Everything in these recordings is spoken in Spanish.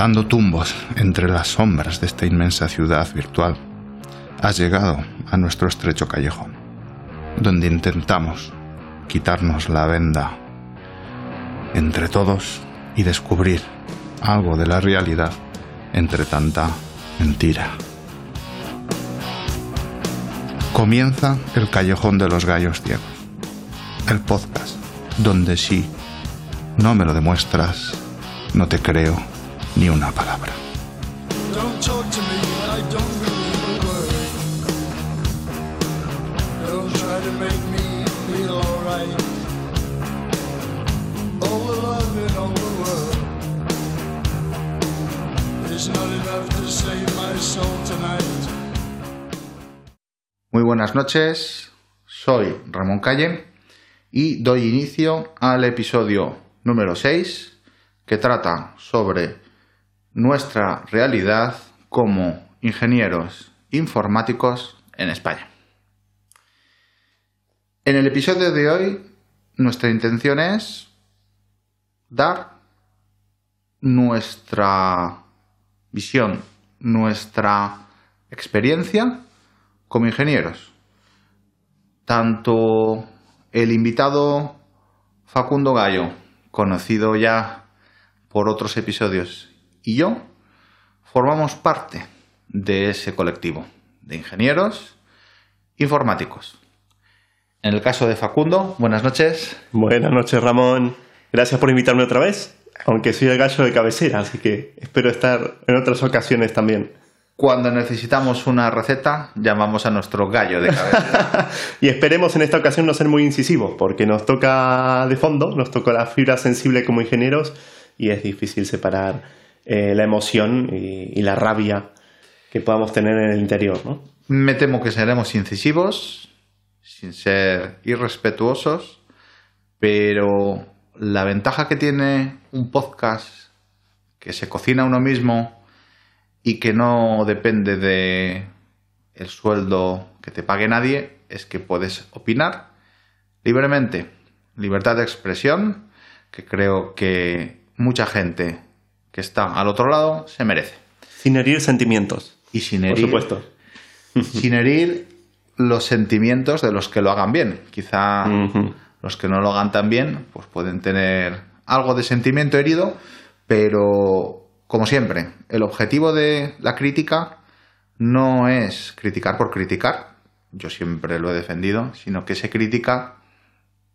Dando tumbos entre las sombras de esta inmensa ciudad virtual, has llegado a nuestro estrecho callejón, donde intentamos quitarnos la venda entre todos y descubrir algo de la realidad entre tanta mentira. Comienza el Callejón de los Gallos Ciegos, el podcast donde si no me lo demuestras, no te creo ni una palabra. Muy buenas noches, soy Ramón Calle y doy inicio al episodio número 6 que trata sobre nuestra realidad como ingenieros informáticos en España. En el episodio de hoy nuestra intención es dar nuestra visión, nuestra experiencia como ingenieros. Tanto el invitado Facundo Gallo, conocido ya por otros episodios, y yo formamos parte de ese colectivo de ingenieros informáticos. En el caso de Facundo, buenas noches. Buenas noches, Ramón. Gracias por invitarme otra vez, aunque soy el gallo de cabecera, así que espero estar en otras ocasiones también. Cuando necesitamos una receta, llamamos a nuestro gallo de cabeza. Y esperemos en esta ocasión no ser muy incisivos, porque nos toca de fondo, nos toca la fibra sensible como ingenieros y es difícil separar eh, la emoción y, y la rabia que podamos tener en el interior, ¿no? Me temo que seremos incisivos, sin ser irrespetuosos, pero la ventaja que tiene un podcast que se cocina uno mismo y que no depende de el sueldo que te pague nadie es que puedes opinar libremente, libertad de expresión que creo que mucha gente que está al otro lado se merece Sin herir sentimientos, y sin por herir supuesto. sin herir los sentimientos de los que lo hagan bien. Quizá los que no lo hagan tan bien, pues pueden tener algo de sentimiento herido, pero como siempre, el objetivo de la crítica no es criticar por criticar, yo siempre lo he defendido, sino que se critica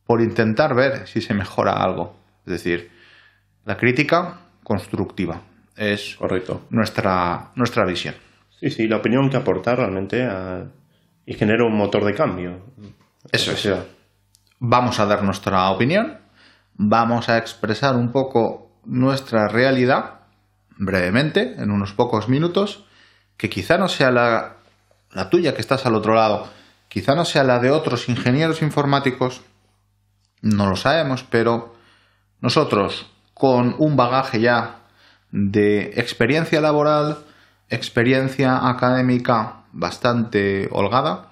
por intentar ver si se mejora algo. Es decir, la crítica constructiva es Correcto. nuestra, nuestra visión. Sí, sí, la opinión que aporta realmente a- y genera un motor de cambio. Eso es. sea, vamos a dar nuestra opinión, vamos a expresar un poco nuestra realidad brevemente, en unos pocos minutos, que quizá no sea la, la tuya que estás al otro lado, quizá no sea la de otros ingenieros informáticos, no lo sabemos, pero nosotros con un bagaje ya de experiencia laboral, experiencia académica bastante holgada,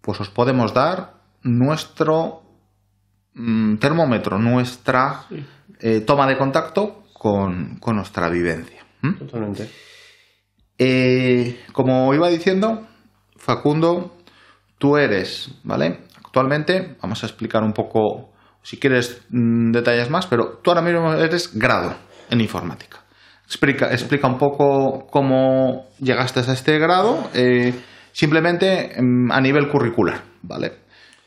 pues os podemos dar nuestro mm, termómetro, nuestra eh, toma de contacto con, con nuestra vivencia. totalmente. Eh, como iba diciendo, Facundo, tú eres, ¿vale? Actualmente, vamos a explicar un poco, si quieres mm, detalles más, pero tú ahora mismo eres grado en informática. Explica, explica un poco cómo llegaste a este grado, eh, simplemente mm, a nivel curricular, ¿vale?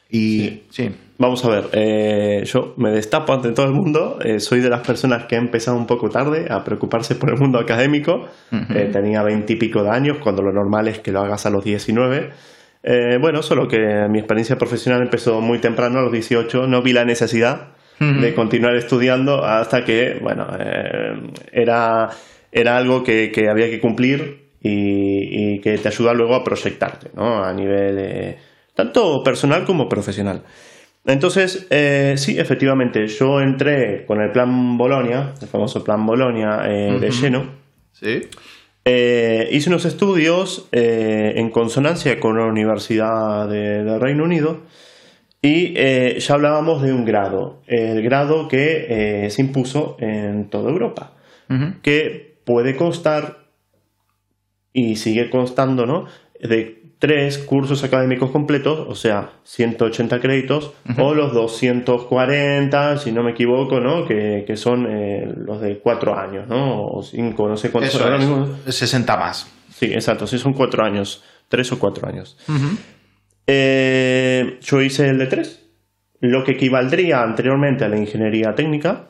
Y sí, Vamos a ver, eh, yo me destapo ante todo el mundo, eh, soy de las personas que ha empezado un poco tarde a preocuparse por el mundo académico, Eh, tenía veintipico de años, cuando lo normal es que lo hagas a los 19. Eh, bueno, solo que mi experiencia profesional empezó muy temprano, a los 18, no vi la necesidad de continuar estudiando hasta que, bueno, eh, era, era algo que, que había que cumplir y, y que te ayuda luego a proyectarte, ¿no? A nivel eh, tanto personal como profesional. Entonces, eh, sí, efectivamente, yo entré con el plan Bolonia, el famoso plan Bolonia eh, de lleno. sí, Eh, hice unos estudios eh, en consonancia con una universidad de, de Reino Unido y eh, ya hablábamos de un grado, el grado que se impuso en toda Europa, que puede constar y sigue constando, ¿no? De tres cursos académicos completos, o sea, 180 créditos, o los 240, si no me equivoco, ¿no? Que, que son eh, los de cuatro años, ¿no? O cinco, no sé cuántos Eso son ahora mismo. es, 60 más. Sí, exacto, sí son cuatro años, tres o cuatro años. Eh, yo hice el de tres, lo que equivaldría anteriormente a la ingeniería técnica.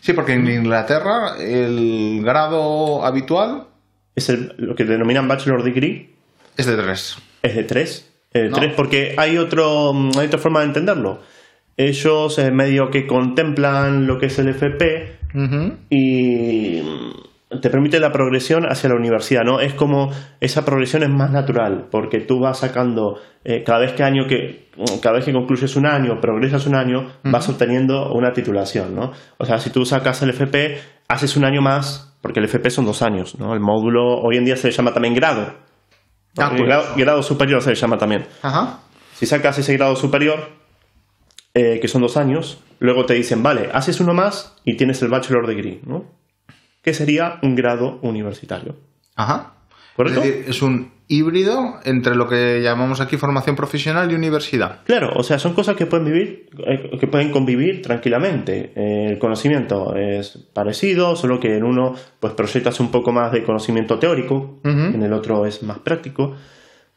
Sí, porque en Inglaterra el grado habitual Es el- lo que denominan Bachelor Degree, es de 3. Es de tres. Es de No. tres porque hay, otro, mm, hay otra forma de entenderlo. Ellos eh, medio que contemplan lo que es el FP y mm, te permite la progresión hacia la universidad, ¿no? Es como esa progresión es más natural porque tú vas sacando eh, cada vez que año que mm, cada vez que concluyes un año, progresas un año, vas obteniendo una titulación, ¿no? O sea, si tú sacas el FP, haces un año más porque el FP son dos años, ¿no? El módulo hoy en día se le llama también grado. Ah, pues. grado, grado superior se le llama también. Ajá. Si sacas ese grado superior, eh, que son dos años, luego te dicen, vale, haces uno más y tienes el bachelor degree, ¿no? Que sería un grado universitario. Ajá. ¿Correcto? Es decir, es un híbrido entre lo que llamamos aquí formación profesional y universidad. Claro, o sea, son cosas que pueden vivir, eh, que pueden convivir tranquilamente. Eh, el conocimiento es parecido, solo que en uno pues proyectas un poco más de conocimiento teórico, en el otro es más práctico.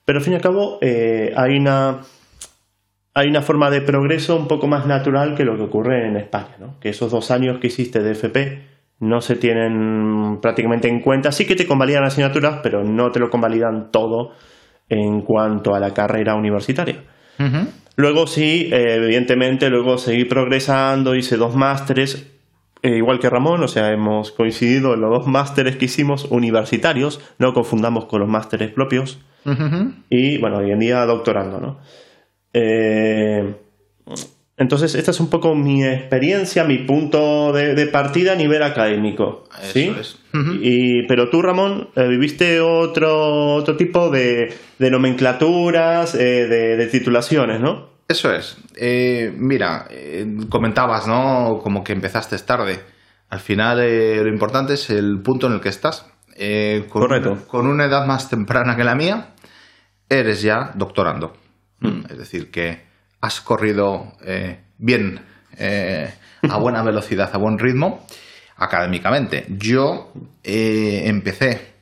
Pero al fin y al cabo eh, hay una hay una forma de progreso un poco más natural que lo que ocurre en España, ¿no? Que esos dos años que hiciste de FP no se tienen prácticamente en cuenta. Sí que te convalidan asignaturas, pero no te lo convalidan todo en cuanto a la carrera universitaria. Luego sí, eh, evidentemente, luego seguí progresando, hice dos másteres, eh, igual que Ramón, o sea, hemos coincidido en los dos másteres que hicimos universitarios, no confundamos con los másteres propios, y bueno, hoy en día doctorando, ¿no? Eh, entonces, esta es un poco mi experiencia, mi punto de, de partida a nivel académico. Eso ¿sí? es. y, pero tú, Ramón, eh, viviste otro, otro tipo de, de nomenclaturas, eh, de, de titulaciones, ¿no? Eso es. Eh, mira, eh, comentabas, ¿no? Como que empezaste tarde. Al final, eh, lo importante es el punto en el que estás. Eh, con, Correcto. Con una edad más temprana que la mía, eres ya doctorando. Es decir, que has corrido eh, bien, eh, a buena velocidad, a buen ritmo, académicamente. Yo eh, empecé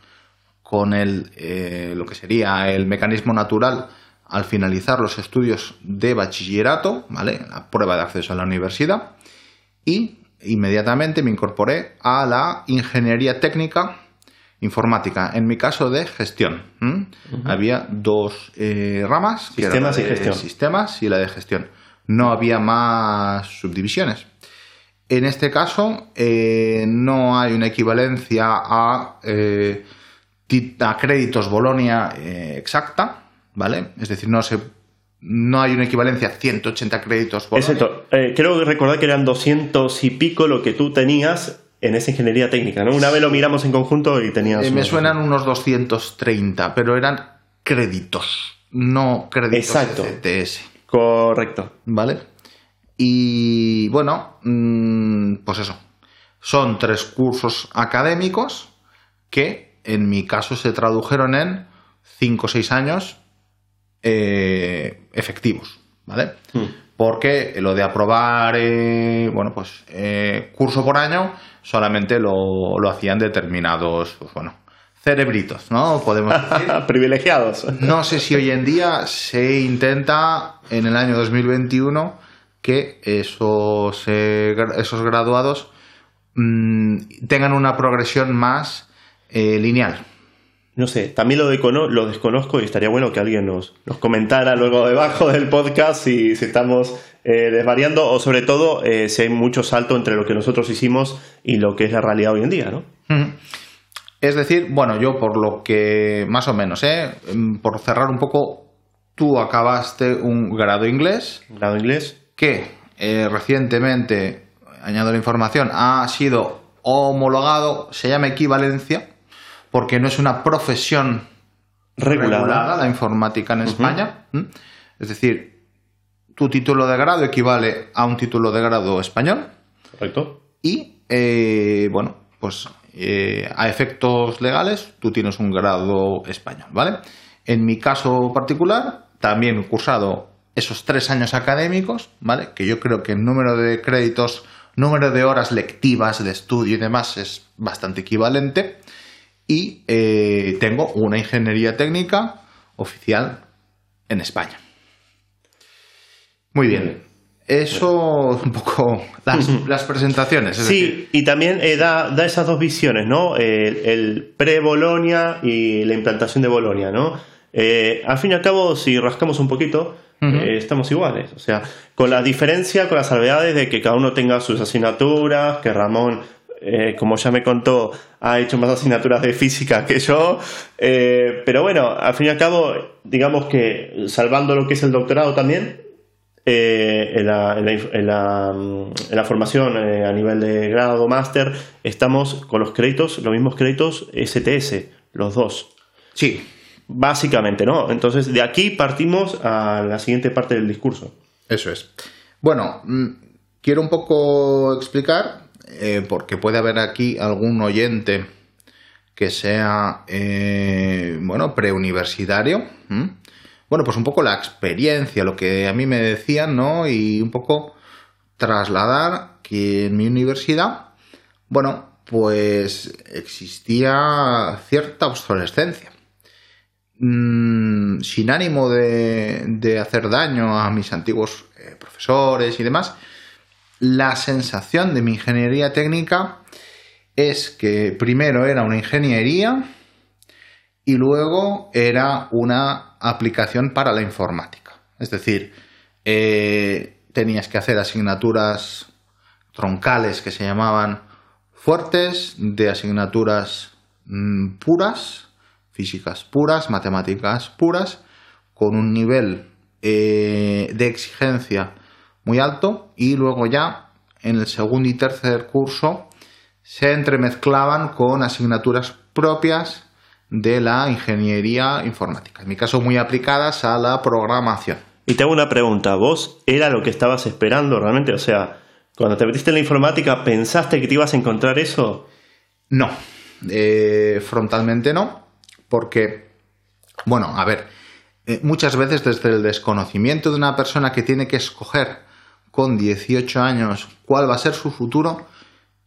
con el, lo que sería el mecanismo natural al finalizar los estudios de bachillerato, ¿vale? La prueba de acceso a la universidad. Y inmediatamente me incorporé a la ingeniería técnica informática, en mi caso de gestión. Había dos eh, ramas, que era Sistemas y gestión. sistemas y la de gestión. No había más subdivisiones. En este caso, eh, no hay una equivalencia a, eh, a créditos Bolonia exacta, ¿vale? Es decir, no, se, no hay una equivalencia a 180 créditos Bolonia. Exacto. Creo que recordar que eran 200 y pico lo que tú tenías en esa ingeniería técnica, ¿no? Una vez lo miramos en conjunto y tenías... Eh, me suenan unos 230, pero eran créditos, no créditos Exacto. CTS. Correcto. ¿Vale? Y bueno, mm, pues eso. Son tres cursos académicos que en mi caso se tradujeron en 5 o 6 años eh, efectivos, ¿vale? Porque lo de aprobar, eh, bueno, pues eh, curso por año solamente lo, lo hacían determinados, pues bueno, cerebritos, ¿no? Podemos decir. Privilegiados. No sé si hoy en día se intenta en el año 2021 que esos, eh, esos graduados mm, tengan una progresión más eh, lineal. No sé, también lo, decono- lo desconozco y estaría bueno que alguien nos, nos comentara luego debajo del podcast si, si estamos eh, desvariando o sobre todo eh, si hay mucho salto entre lo que nosotros hicimos y lo que es la realidad hoy en día, ¿no? Es decir, bueno, yo por lo que más o menos, ¿eh? Mm, por cerrar un poco, tú acabaste un grado inglés Grado inglés. que eh, recientemente, añado la información, ha sido homologado, se llama equivalencia, porque no es una profesión Regulada. regulada la informática en España. Es decir, tu título de grado equivale a un título de grado español Correcto. y, eh, bueno, pues eh, a efectos legales, tú tienes un grado español, ¿vale? En mi caso particular, también he cursado esos tres años académicos, ¿vale? Que yo creo que el número de créditos, número de horas lectivas de estudio y demás es bastante equivalente. Y eh, tengo una ingeniería técnica oficial en España. Muy bien. Eso un poco las, las presentaciones. es decir, Sí, y también eh, da, da esas dos visiones, ¿no? El, el pre-Bolonia y la implantación de Bolonia, ¿no? Eh, al fin y al cabo, si rascamos un poquito, eh, estamos iguales. O sea, con la diferencia, con las salvedades de que cada uno tenga sus asignaturas, que Ramón, eh, como ya me contó, ha hecho más asignaturas de física que yo. Eh, pero bueno, al fin y al cabo, digamos que salvando lo que es el doctorado también, eh, en, la, en, la, en la, mm, en la formación a nivel de grado, máster, estamos con los créditos, los mismos créditos STS, los dos, sí, básicamente, ¿no? Entonces, de aquí partimos a la siguiente parte del discurso. Eso es. Bueno, mm, quiero un poco explicar, eh, porque puede haber aquí algún oyente que sea, eh, bueno, preuniversitario. Bueno, pues un poco la experiencia, lo que a mí me decían, ¿no? Y un poco trasladar que en mi universidad, bueno, pues existía cierta obsolescencia. Mm, sin ánimo de, de hacer daño a mis antiguos eh, profesores y demás, la sensación de mi ingeniería técnica es que primero era una ingeniería y luego era una aplicación para la informática. Es decir, eh, tenías que hacer asignaturas troncales que se llamaban fuertes, de asignaturas mm, puras, físicas puras, matemáticas puras, con un nivel eh, de exigencia muy alto y luego ya en el segundo y tercer curso se entremezclaban con asignaturas propias de la ingeniería informática, en mi caso muy aplicadas a la programación. Y te hago una pregunta, ¿vos era lo que estabas esperando realmente? O sea, cuando te metiste en la informática, ¿pensaste que te ibas a encontrar eso? No, eh, frontalmente no, porque, bueno, a ver, eh, muchas veces desde el desconocimiento de una persona que tiene que escoger con 18 años cuál va a ser su futuro,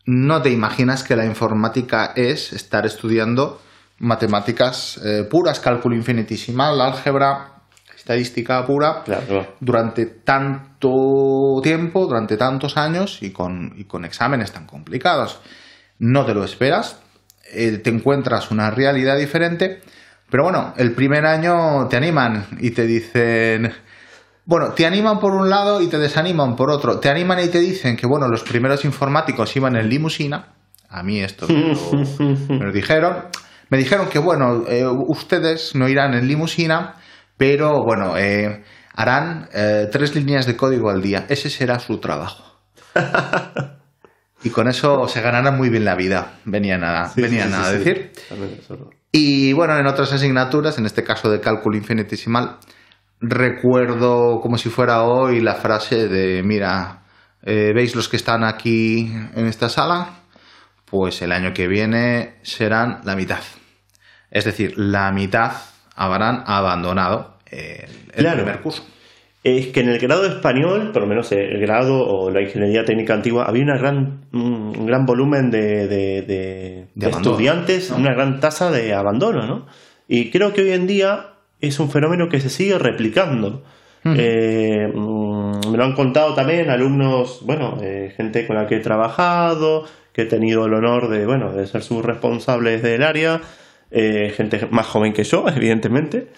no te imaginas que la informática es estar estudiando matemáticas eh, puras, cálculo infinitesimal, álgebra, estadística pura, Claro. durante tanto tiempo, durante tantos años y con, y con exámenes tan complicados. No te lo esperas, eh, te encuentras una realidad diferente, pero bueno, el primer año te animan y te dicen... Bueno, te animan por un lado y te desaniman por otro. Te animan y te dicen que, bueno, los primeros informáticos iban en limusina. A mí esto me lo, me lo dijeron. Me dijeron que, bueno, eh, ustedes no irán en limusina, pero, bueno, eh, harán eh, tres líneas de código al día. Ese será su trabajo. y con eso se ganarán muy bien la vida, venían a, venían a decir. Y bueno, en otras asignaturas, en este caso de cálculo infinitesimal, recuerdo como si fuera hoy la frase de, mira, eh, ¿veis los que están aquí en esta sala? Pues el año que viene serán la mitad. Es decir, la mitad habrán abandonado el, el Claro. primer curso. Es que en el grado español, por lo menos el grado o la ingeniería técnica antigua, había una gran, un gran volumen de, de- de- de abandono, estudiantes, ¿no? una gran tasa de abandono, ¿no? Y creo que hoy en día es un fenómeno que se sigue replicando. Eh, mm, me lo han contado también alumnos, bueno, eh, gente con la que he trabajado, que he tenido el honor de, bueno, de ser sus responsables del área, eh, gente más joven que yo, evidentemente,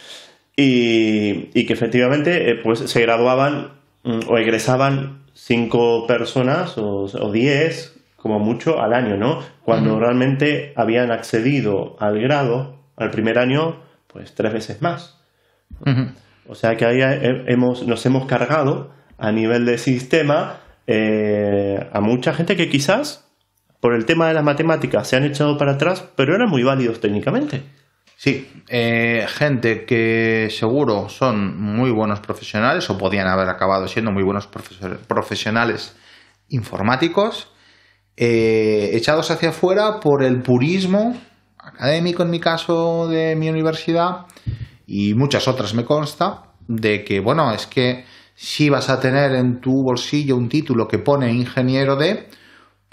y, y que efectivamente eh, pues se graduaban mm, o egresaban cinco personas o, o diez, como mucho, al año, ¿no? Cuando realmente habían accedido al grado, al primer año, pues tres veces más. O sea que ahí he- hemos, nos hemos cargado a nivel de sistema eh, a mucha gente que quizás por el tema de las matemáticas se han echado para atrás, pero eran muy válidos técnicamente. Sí, eh, gente que seguro son muy buenos profesionales o podían haber acabado siendo muy buenos profesionales informáticos, eh, echados hacia afuera por el purismo académico, en mi caso, de mi universidad, y muchas otras me consta, de que, bueno, es que si vas a tener en tu bolsillo un título que pone ingeniero de,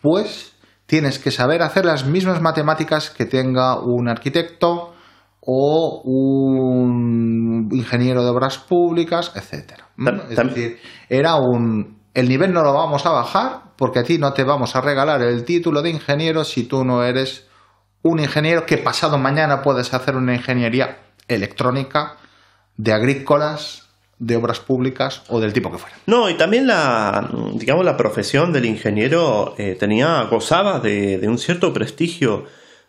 pues tienes que saber hacer las mismas matemáticas que tenga un arquitecto o un ingeniero de obras públicas, etcétera. Tam- Es decir, era un el nivel no lo vamos a bajar porque a ti no te vamos a regalar el título de ingeniero si tú no eres un ingeniero que pasado mañana puedes hacer una ingeniería electrónica de agrícolas, de obras públicas o del tipo que fuera. No, y también la, digamos, la profesión del ingeniero eh, tenía, gozaba de, de un cierto prestigio.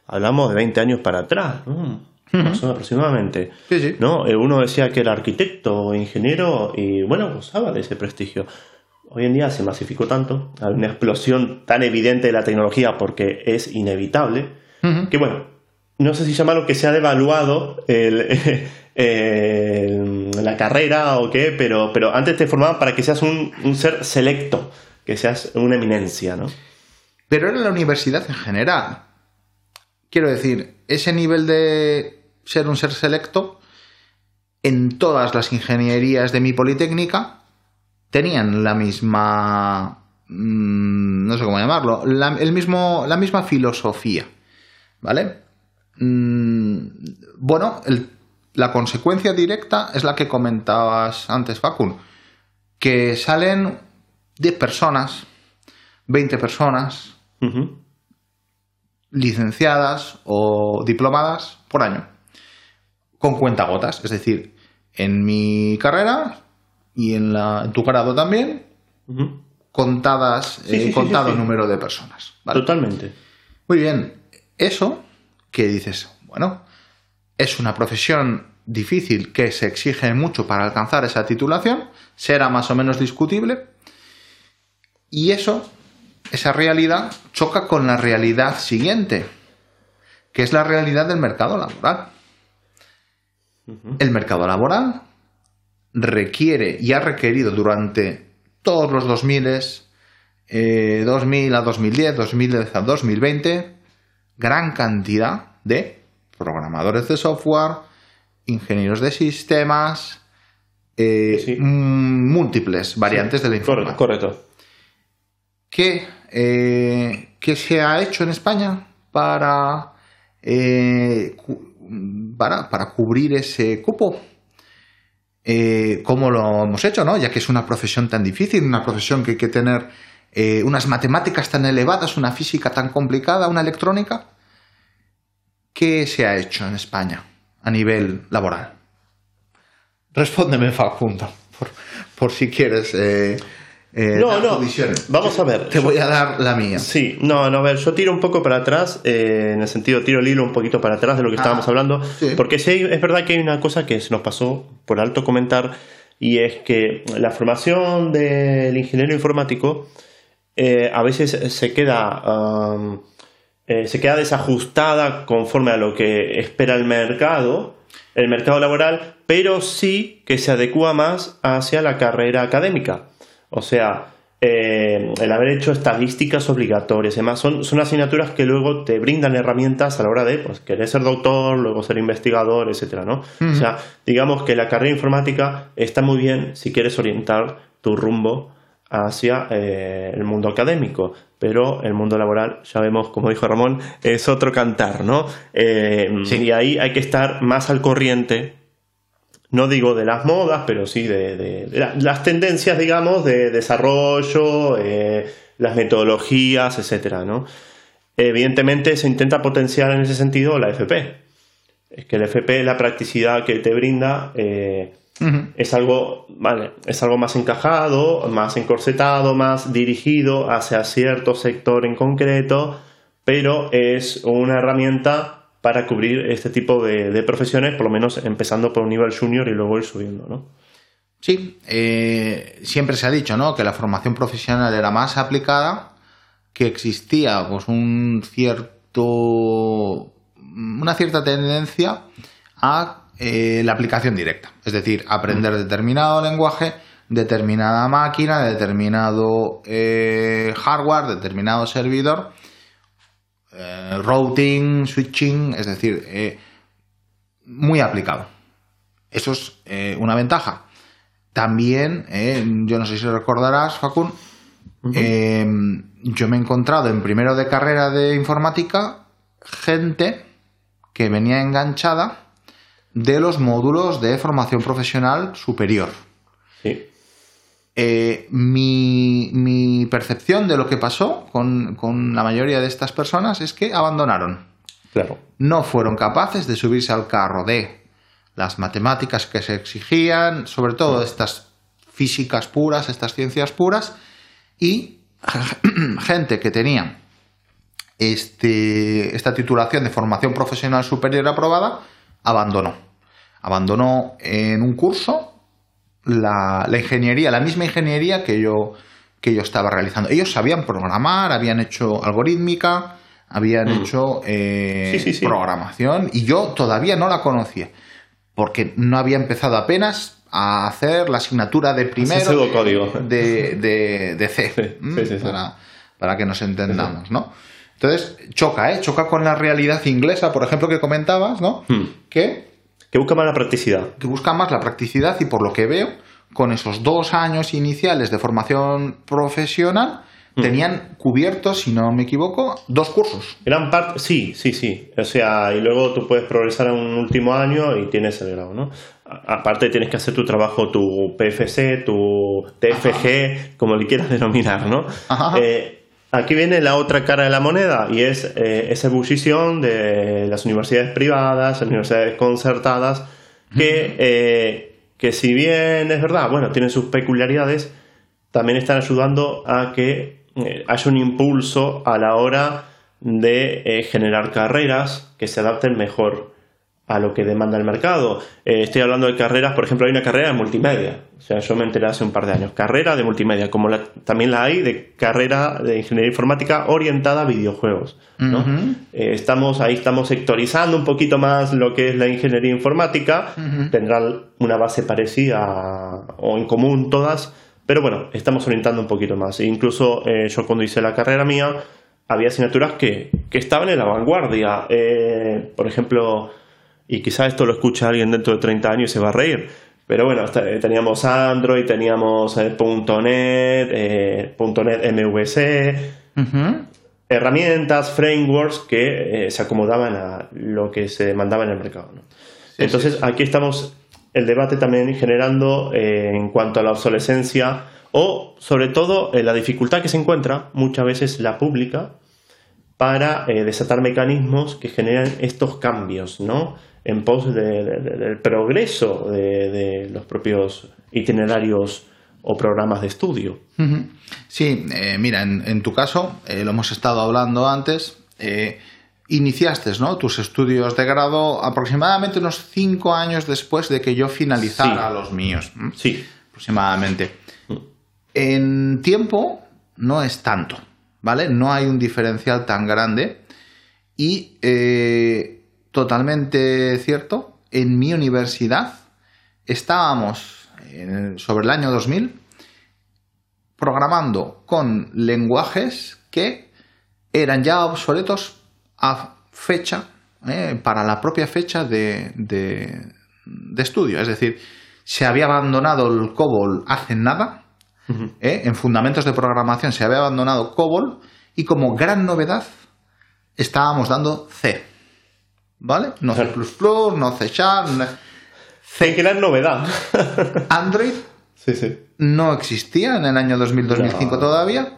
Hablamos de 20 años para atrás, ¿no? Menos aproximadamente. Sí, sí. ¿No? Eh, Uno decía que era arquitecto o ingeniero y, bueno, gozaba de ese prestigio. Hoy en día se masificó tanto, hay una explosión tan evidente de la tecnología porque es inevitable, que bueno, no sé si llamarlo que se ha devaluado el, el- la carrera o qué, pero, pero antes te formaban para que seas un, un ser selecto, que seas una eminencia, ¿no? Pero era la universidad en general. Quiero decir, ese nivel de ser un ser selecto en todas las ingenierías de mi politécnica tenían la misma mm, no sé cómo llamarlo la, el mismo, la misma filosofía vale Mm, bueno el- la consecuencia directa es la que comentabas antes Facun que salen 10 personas 20 personas licenciadas o diplomadas por año, con cuentagotas. Es decir, en mi carrera y en, la, en tu grado también, Ujú. contadas, Sí, eh, sí, contado número de personas. ¿vale? Totalmente. Muy bien, eso que dices, bueno, es una profesión difícil que se exige mucho para alcanzar esa titulación, será más o menos discutible, y eso, esa realidad, choca con la realidad siguiente, que es la realidad del mercado laboral. El mercado laboral requiere y ha requerido durante todos los 2000 eh, 2000 a 2010, 2010 a 2020, gran cantidad de programadores de software, ingenieros de sistemas, eh, Sí. múltiples variantes de la informática. correcto. ¿Qué, eh, qué se ha hecho en España para, eh, para, para cubrir ese cupo? Eh, ¿Cómo lo hemos hecho, no? Ya que es una profesión tan difícil, una profesión que hay que tener eh, unas matemáticas tan elevadas, una física tan complicada, una electrónica. ¿Qué se ha hecho en España a nivel laboral? Respóndeme, Facundo, por, por si quieres. eh, eh, No, no. Vamos a ver. Te voy a dar la mía. Sí, no, no, a ver, yo tiro un poco para atrás, eh, en el sentido, tiro el hilo un poquito para atrás de lo que Ah, estábamos hablando, sí. porque sí, es verdad que hay una cosa que se nos pasó por alto comentar, y es que la formación del ingeniero informático eh, a veces se queda, um, eh, se queda desajustada conforme a lo que espera el mercado, el mercado laboral, pero sí que se adecua más hacia la carrera académica. O sea, eh, el haber hecho estadísticas obligatorias y demás, son, son asignaturas que luego te brindan herramientas a la hora de pues, querer ser doctor, luego ser investigador, etcétera, ¿no? O sea, digamos que la carrera informática está muy bien si quieres orientar tu rumbo hacia eh, el mundo académico, pero el mundo laboral, ya vemos, como dijo Ramón, es otro cantar, ¿no? Eh, Y ahí hay que estar más al corriente no digo de las modas, pero sí de, de- de la- las tendencias, digamos, de desarrollo, eh, las metodologías, etcétera, ¿no? Evidentemente se intenta potenciar en ese sentido la FP. Es que la FP, la practicidad que te brinda, es algo, vale, es algo más encajado, más encorsetado, más dirigido hacia cierto sector en concreto, pero es una herramienta para cubrir este tipo de, de profesiones, por lo menos empezando por un nivel junior y luego ir subiendo, ¿no? Sí, eh, siempre se ha dicho ¿no? que la formación profesional era más aplicada, que existía pues, un cierto, una cierta tendencia a eh, la aplicación directa. Es decir, aprender determinado lenguaje determinada máquina, determinado eh, hardware, determinado servidor, eh, routing, switching, es decir, muy aplicado. Eso es una ventaja. También, yo no sé si recordarás, Facun, yo me he encontrado en primero de carrera de informática gente que venía enganchada de los módulos de formación profesional superior. Sí. Eh, mi, mi percepción de lo que pasó con, con la mayoría de estas personas es que abandonaron. Claro. No fueron capaces de subirse al carro de las matemáticas que se exigían, sobre todo estas físicas puras, estas ciencias puras, y gente que tenía este, esta titulación de formación profesional superior aprobada, abandonó. Abandonó en un curso la, la ingeniería, la misma ingeniería que yo, que yo estaba realizando. Ellos sabían programar, habían hecho algorítmica, habían hecho eh, Sí, sí, sí. programación y yo todavía no la conocía porque no había empezado apenas a hacer la asignatura de primero de, de, de C Sí, ¿m? sí, sí, sí. Para, para que nos entendamos, ¿no? Entonces, choca, ¿eh? Choca con la realidad inglesa, por ejemplo, que comentabas, ¿no? Hmm. Que Que busca más la practicidad. que busca más la practicidad y por lo que veo, con esos dos años iniciales de formación profesional, Mm. tenían cubiertos, si no me equivoco, dos cursos. Gran parte, sí, sí, sí. O sea, y luego tú puedes progresar en un último año y tienes el grado, ¿no? A- Aparte tienes que hacer tu trabajo, tu PFC, tu TFG, como le quieras denominar, ¿no? Ajá. Eh, aquí viene la otra cara de la moneda y es eh, esa ebullición de las universidades privadas, las universidades concertadas, que, eh, que si bien es verdad, bueno, tienen sus peculiaridades, también están ayudando a que eh, haya un impulso a la hora de eh, generar carreras que se adapten mejor a lo que demanda el mercado. Eh, estoy hablando de carreras, por ejemplo, hay una carrera de multimedia. O sea, yo me enteré hace un par de años. Carrera de multimedia, como la- también la hay de carrera de ingeniería informática orientada a videojuegos. ¿no? Eh, estamos ahí, estamos sectorizando un poquito más lo que es la ingeniería informática. Tendrán una base parecida a- o en común todas, pero bueno, estamos orientando un poquito más. E incluso eh, yo cuando hice la carrera mía, había asignaturas que, que estaban en la vanguardia. Por ejemplo, y quizá esto lo escucha alguien dentro de 30 años y se va a reír. Pero bueno, eh, teníamos Android, teníamos eh, .NET, eh, .NET MVC, herramientas, frameworks que eh, se acomodaban a lo que se demandaba en el mercado. ¿no? Sí, Entonces, sí, sí. aquí estamos el debate también generando eh, en cuanto a la obsolescencia o, sobre todo, la dificultad que se encuentra muchas veces la pública para desatar mecanismos que generan estos cambios, ¿no? En pos de- de- de- del progreso de, los propios itinerarios o programas de estudio. Sí, eh, mira, en, en tu caso, eh, lo hemos estado hablando antes, eh, iniciaste ¿no? tus estudios de grado aproximadamente unos cinco años después de que yo finalizara Sí. los míos. Sí, aproximadamente. En tiempo no es tanto, ¿vale? No hay un diferencial tan grande y totalmente cierto, en mi universidad estábamos en- sobre el año 2000 programando con lenguajes que eran ya obsoletos a fecha, eh, para la propia fecha de, de- de estudio. Es decir, se había abandonado el COBOL hace nada, eh, en fundamentos de programación se había abandonado COBOL y como gran novedad estábamos dando C. ¿Vale? No C++, no C Sharp, no- ¡Qué gran novedad! Android sí, sí. no existía en el año 2000-2005 No. todavía,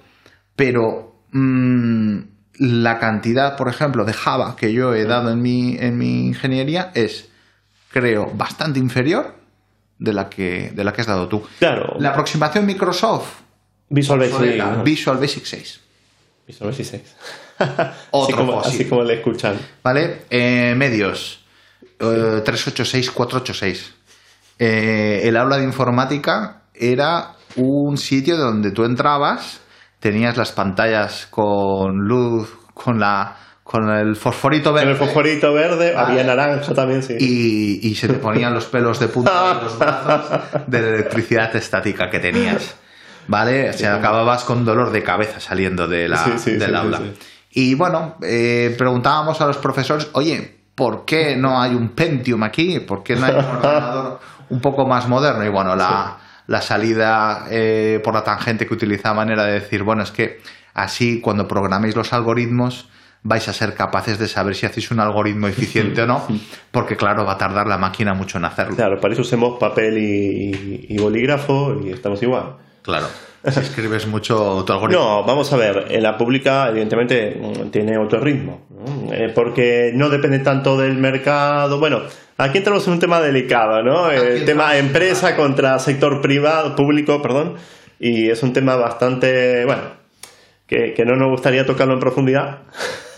pero mm, la cantidad, por ejemplo, de Java que yo he dado en mi, en mi ingeniería es, creo, bastante inferior de la que, de la que has dado tú. Claro, La aproximación Microsoft, Visual Basic. Visual Basic 6. Visual Basic 6. Otro así, como, fósil. así como le escuchan. ¿Vale? Eh, medios. eh, 386, 486. Eh, el aula de informática era un sitio donde tú entrabas, tenías las pantallas con luz, con la, con el fosforito verde. el fosforito verde, Vale. había naranja también, sí. y, y se te ponían los pelos de punta en los brazos de la electricidad estática que tenías. ¿Vale? O sea, acababas con dolor de cabeza saliendo de la, Sí, sí, del sí, aula. Y bueno, eh, preguntábamos a los profesores, oye, ¿por qué no hay un Pentium aquí? ¿Por qué no hay un ordenador un poco más moderno? Y bueno, la, la salida eh, por la tangente que utilizaban era de decir, bueno, es que así cuando programéis los algoritmos vais a ser capaces de saber si hacéis un algoritmo eficiente o no, porque claro, va a tardar la máquina mucho en hacerlo. Claro, para eso usemos papel y, y bolígrafo y estamos igual. Claro. Si escribes mucho tu algoritmo. No, vamos a ver, en la pública evidentemente mm, tiene otro ritmo, ¿no? Eh, porque no depende tanto del mercado. Bueno, aquí entramos en un tema delicado, ¿no? El tema entramos- empresa contra sector privado, público, perdón, y es un tema bastante, bueno, que, que no nos gustaría tocarlo en profundidad.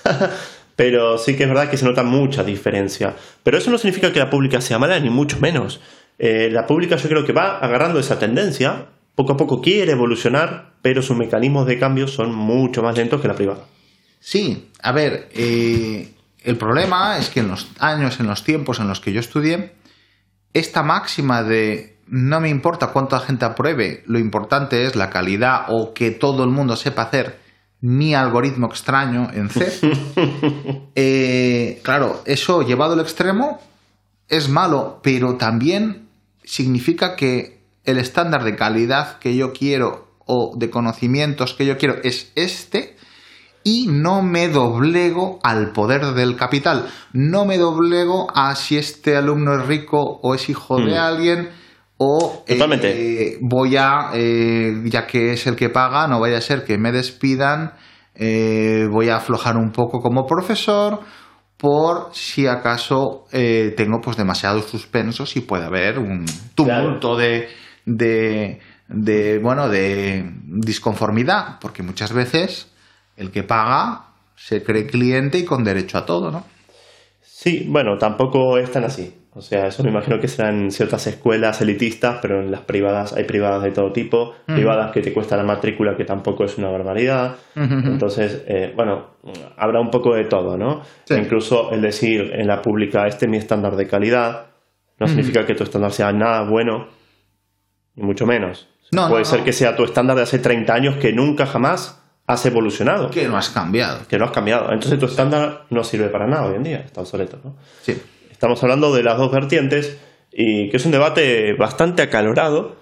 Pero sí que es verdad que se nota mucha diferencia. Pero eso no significa que la pública sea mala, ni mucho menos. Eh, la pública yo creo que va agarrando esa tendencia, poco a poco quiere evolucionar, pero sus mecanismos de cambio son mucho más lentos que la privada. Sí, a ver, eh, el problema es que en los años, en los tiempos en los que yo estudié, esta máxima de no me importa cuánta gente apruebe, lo importante es la calidad o que todo el mundo sepa hacer mi algoritmo extraño en C. Eh, claro, eso llevado al extremo es malo, pero también significa que el estándar de calidad que yo quiero o de conocimientos que yo quiero es este y no me doblego al poder del capital. No me doblego a si este alumno es rico o es hijo de Mm. alguien o eh, voy a, eh, ya que es el que paga, no vaya a ser que me despidan, eh, voy a aflojar un poco como profesor por si acaso eh, tengo pues demasiados suspensos y puede haber un tumulto de, de, de, bueno, de disconformidad, porque muchas veces el que paga se cree cliente y con derecho a todo, ¿no? Sí, bueno, tampoco es tan así. O sea, eso me imagino que serán ciertas escuelas elitistas, pero en las privadas hay privadas de todo tipo, privadas que te cuesta la matrícula, que tampoco es una barbaridad. Entonces, eh, bueno, habrá un poco de todo, ¿no? Sí. Incluso el decir en la pública, este es mi estándar de calidad, no significa que tu estándar sea nada bueno, ni mucho menos. No, Puede no, ser no. que sea tu estándar de hace 30 años que nunca jamás has evolucionado, Que no has cambiado. que no has cambiado. Entonces tu estándar no sirve para nada hoy en día, está obsoleto, ¿no? Sí. Estamos hablando de las dos vertientes y que es un debate bastante acalorado,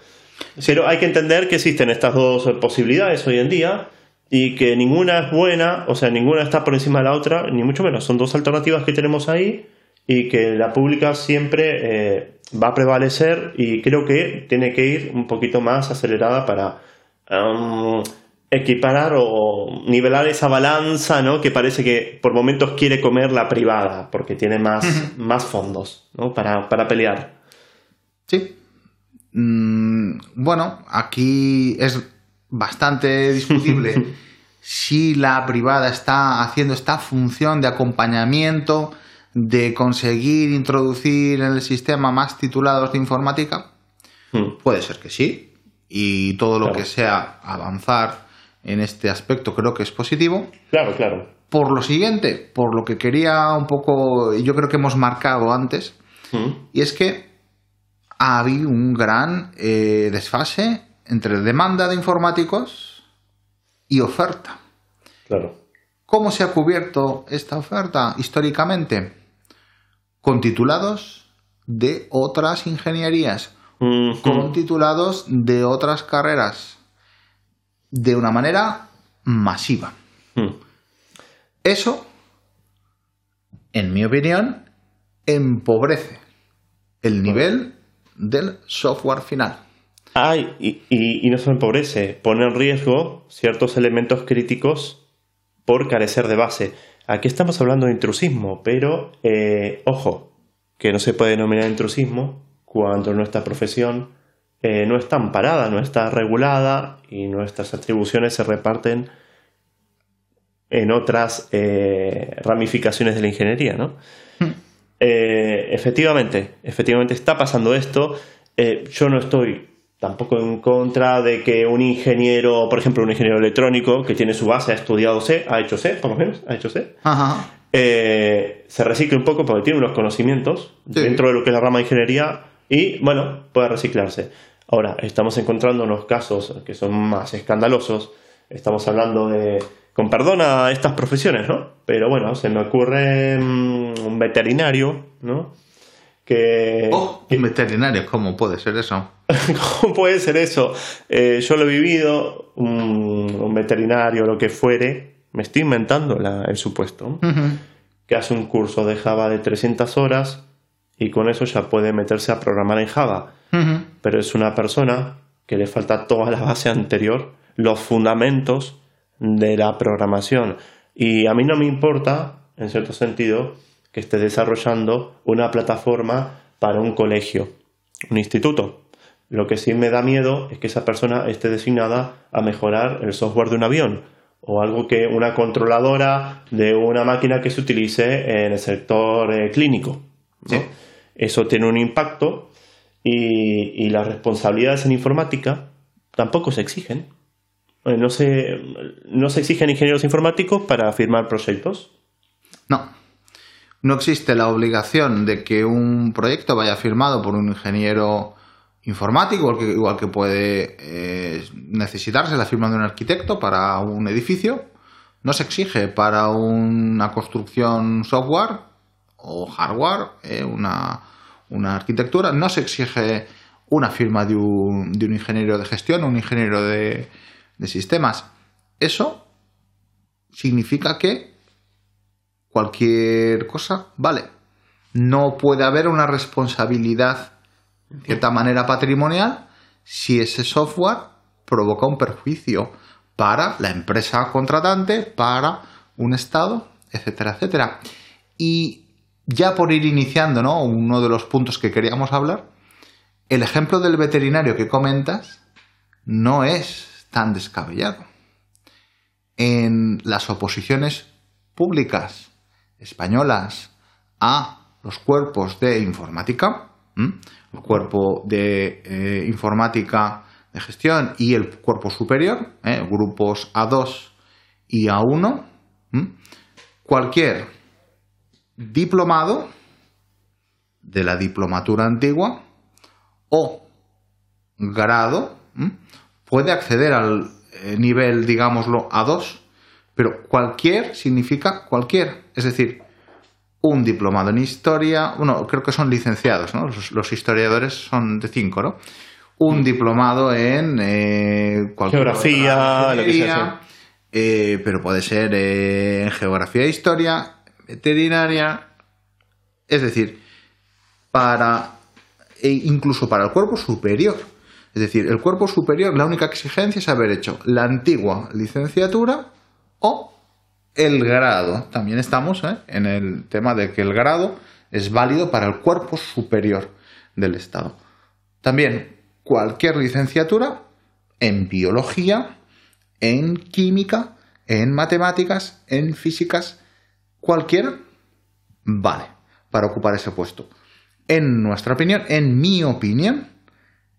pero hay que entender que existen estas dos posibilidades hoy en día y que ninguna es buena, o sea, ninguna está por encima de la otra, ni mucho menos. Son dos alternativas que tenemos ahí y que la pública siempre eh, va a prevalecer y creo que tiene que ir un poquito más acelerada para um, equiparar o nivelar esa balanza, ¿no? Que parece que por momentos quiere comer la privada, porque tiene más, más fondos, ¿no? Para, para pelear. Sí. Mm, bueno, aquí es bastante discutible si la privada está haciendo esta función de acompañamiento, de conseguir introducir en el sistema más titulados de informática. Hmm. Puede ser que sí. Y todo lo Claro. que sea avanzar en este aspecto creo que es positivo. Claro, claro. Por lo siguiente, por lo que quería un poco, yo creo que hemos marcado antes, Hmm. y es que ha habido un gran eh, desfase entre demanda de informáticos y oferta. Claro. ¿Cómo se ha cubierto esta oferta históricamente? Con titulados de otras ingenierías, Mhm. con titulados de otras carreras, de una manera masiva. Hmm. Eso, en mi opinión, empobrece el nivel del software final. Ay, y, y- y no solo empobrece, pone en riesgo ciertos elementos críticos por carecer de base. Aquí estamos hablando de intrusismo, pero eh, ojo, que no se puede denominar intrusismo cuando nuestra profesión eh, no está amparada, no está regulada y nuestras atribuciones se reparten en otras eh, ramificaciones de la ingeniería, ¿no? Eh, efectivamente, efectivamente está pasando esto. Yo no estoy tampoco en contra de que un ingeniero, por ejemplo, un ingeniero electrónico que tiene su base, ha estudiado C, ha hecho C, por lo menos, ha hecho C, Ajá. eh, se recicle un poco porque tiene unos conocimientos Sí. dentro de lo que es la rama de ingeniería y, bueno, puede reciclarse. Ahora, estamos encontrando unos casos que son más escandalosos. Estamos hablando de, con perdón a estas profesiones, ¿no? Pero bueno, se me ocurre mm, un veterinario, ¿no? Que, Oh, un veterinario, ¿cómo puede ser eso? ¿Cómo puede ser eso? Eh, yo lo he vivido, un, un veterinario, lo que fuere, me estoy inventando la- el supuesto, que hace un curso de Java de 300 horas y con eso ya puede meterse a programar en Java. Pero es una persona que le falta toda la base anterior, los fundamentos de la programación. Y a mí no me importa, en cierto sentido, que esté desarrollando una plataforma para un colegio, un instituto. Lo que sí me da miedo es que esa persona esté designada a mejorar el software de un avión o algo que una controladora de una máquina que se utilice en el sector eh, clínico. ¿no? Sí. Eso tiene un impacto y, y las responsabilidades en informática tampoco se exigen. Eh, No se, no se exigen ingenieros informáticos para firmar proyectos. No. No existe la obligación de que un proyecto vaya firmado por un ingeniero informático, igual que, igual que puede eh, necesitarse la firma de un arquitecto para un edificio. No se exige para una construcción software o hardware, eh, una, una arquitectura, no se exige una firma de un, de un ingeniero de gestión un ingeniero de, de sistemas. Eso significa que cualquier cosa, vale. No puede haber una responsabilidad, de cierta manera patrimonial, si ese software provoca un perjuicio para la empresa contratante, para un Estado, etcétera, etcétera. Y ya por ir iniciando, ¿no? Uno de los puntos que queríamos hablar, el ejemplo del veterinario que comentas no es tan descabellado. En las oposiciones públicas españolas a los cuerpos de informática, el cuerpo de eh, informática de gestión y el cuerpo superior, ¿eh? grupos A2 y A1, ¿m? cualquier diplomado de la diplomatura antigua o grado puede acceder al eh, nivel, digámoslo, A2, pero cualquier significa cualquier. Es decir, un diplomado en historia, bueno, creo que son licenciados, ¿no? Los, los historiadores son de cinco, ¿no? Un diplomado en eh, cualquier Geografía, lo que sea, eh, pero puede ser eh, en geografía e historia, veterinaria, es decir, para e incluso para el cuerpo superior. Es decir, el cuerpo superior, la única exigencia es haber hecho la antigua licenciatura o el grado. También estamos ¿eh? en el tema de que el grado es válido para el cuerpo superior del Estado. También cualquier licenciatura en biología, en química, en matemáticas, en físicas, cualquiera vale para ocupar ese puesto. En nuestra opinión, en mi opinión,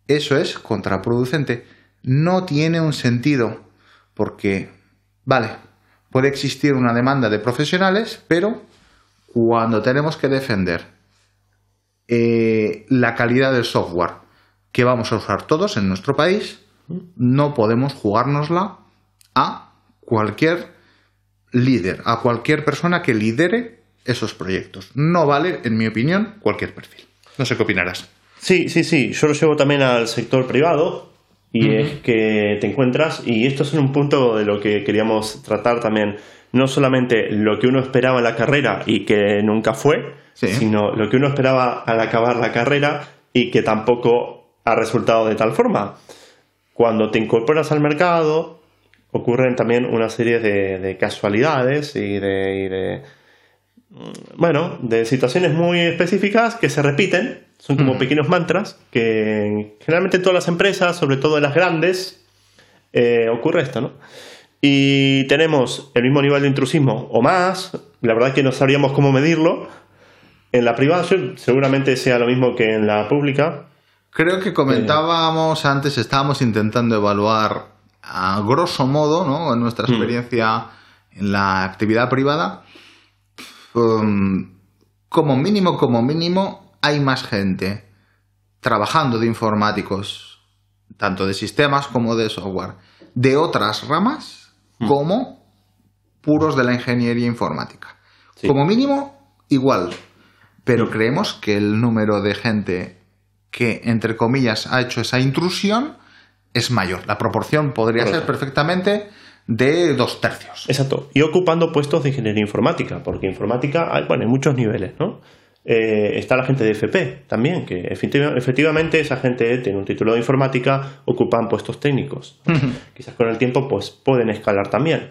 eso es contraproducente. No tiene un sentido porque, vale, puede existir una demanda de profesionales, pero cuando tenemos que defender eh, la calidad del software que vamos a usar todos en nuestro país, no podemos jugárnosla a cualquier líder, a cualquier persona que lidere esos proyectos. No vale, en mi opinión, cualquier perfil. No sé qué opinarás. Sí, sí, sí. Yo lo llevo también al sector privado y es que te encuentras, y esto es un punto de lo que queríamos tratar también, no solamente lo que uno esperaba en la carrera y que nunca fue, Sí. sino lo que uno esperaba al acabar la carrera y que tampoco ha resultado de tal forma. Cuando te incorporas al mercado, ocurren también una serie de, de casualidades y de, y de bueno, de situaciones muy específicas que se repiten, son como pequeños mantras, que generalmente en todas las empresas, sobre todo en las grandes, eh, ocurre esto, ¿no? Y tenemos el mismo nivel de intrusismo o más, la verdad que no sabríamos cómo medirlo. En la privada seguramente sea lo mismo que en la pública. Creo que comentábamos antes, estábamos intentando evaluar a grosso modo, ¿no? En nuestra experiencia en la actividad privada, um, como mínimo, como mínimo, hay más gente trabajando de informáticos, tanto de sistemas como de software, de otras ramas como puros de la ingeniería informática. Sí. Como mínimo, igual. Pero creemos que el número de gente que, entre comillas, ha hecho esa intrusión es mayor. La proporción podría ser perfectamente de dos tercios. Exacto. Y ocupando puestos de ingeniería informática, porque informática hay, bueno, hay muchos niveles, ¿no? Eh, está la gente de FP también, que efectiva- efectivamente esa gente tiene un título de informática, ocupan puestos técnicos. Quizás con el tiempo pues pueden escalar también.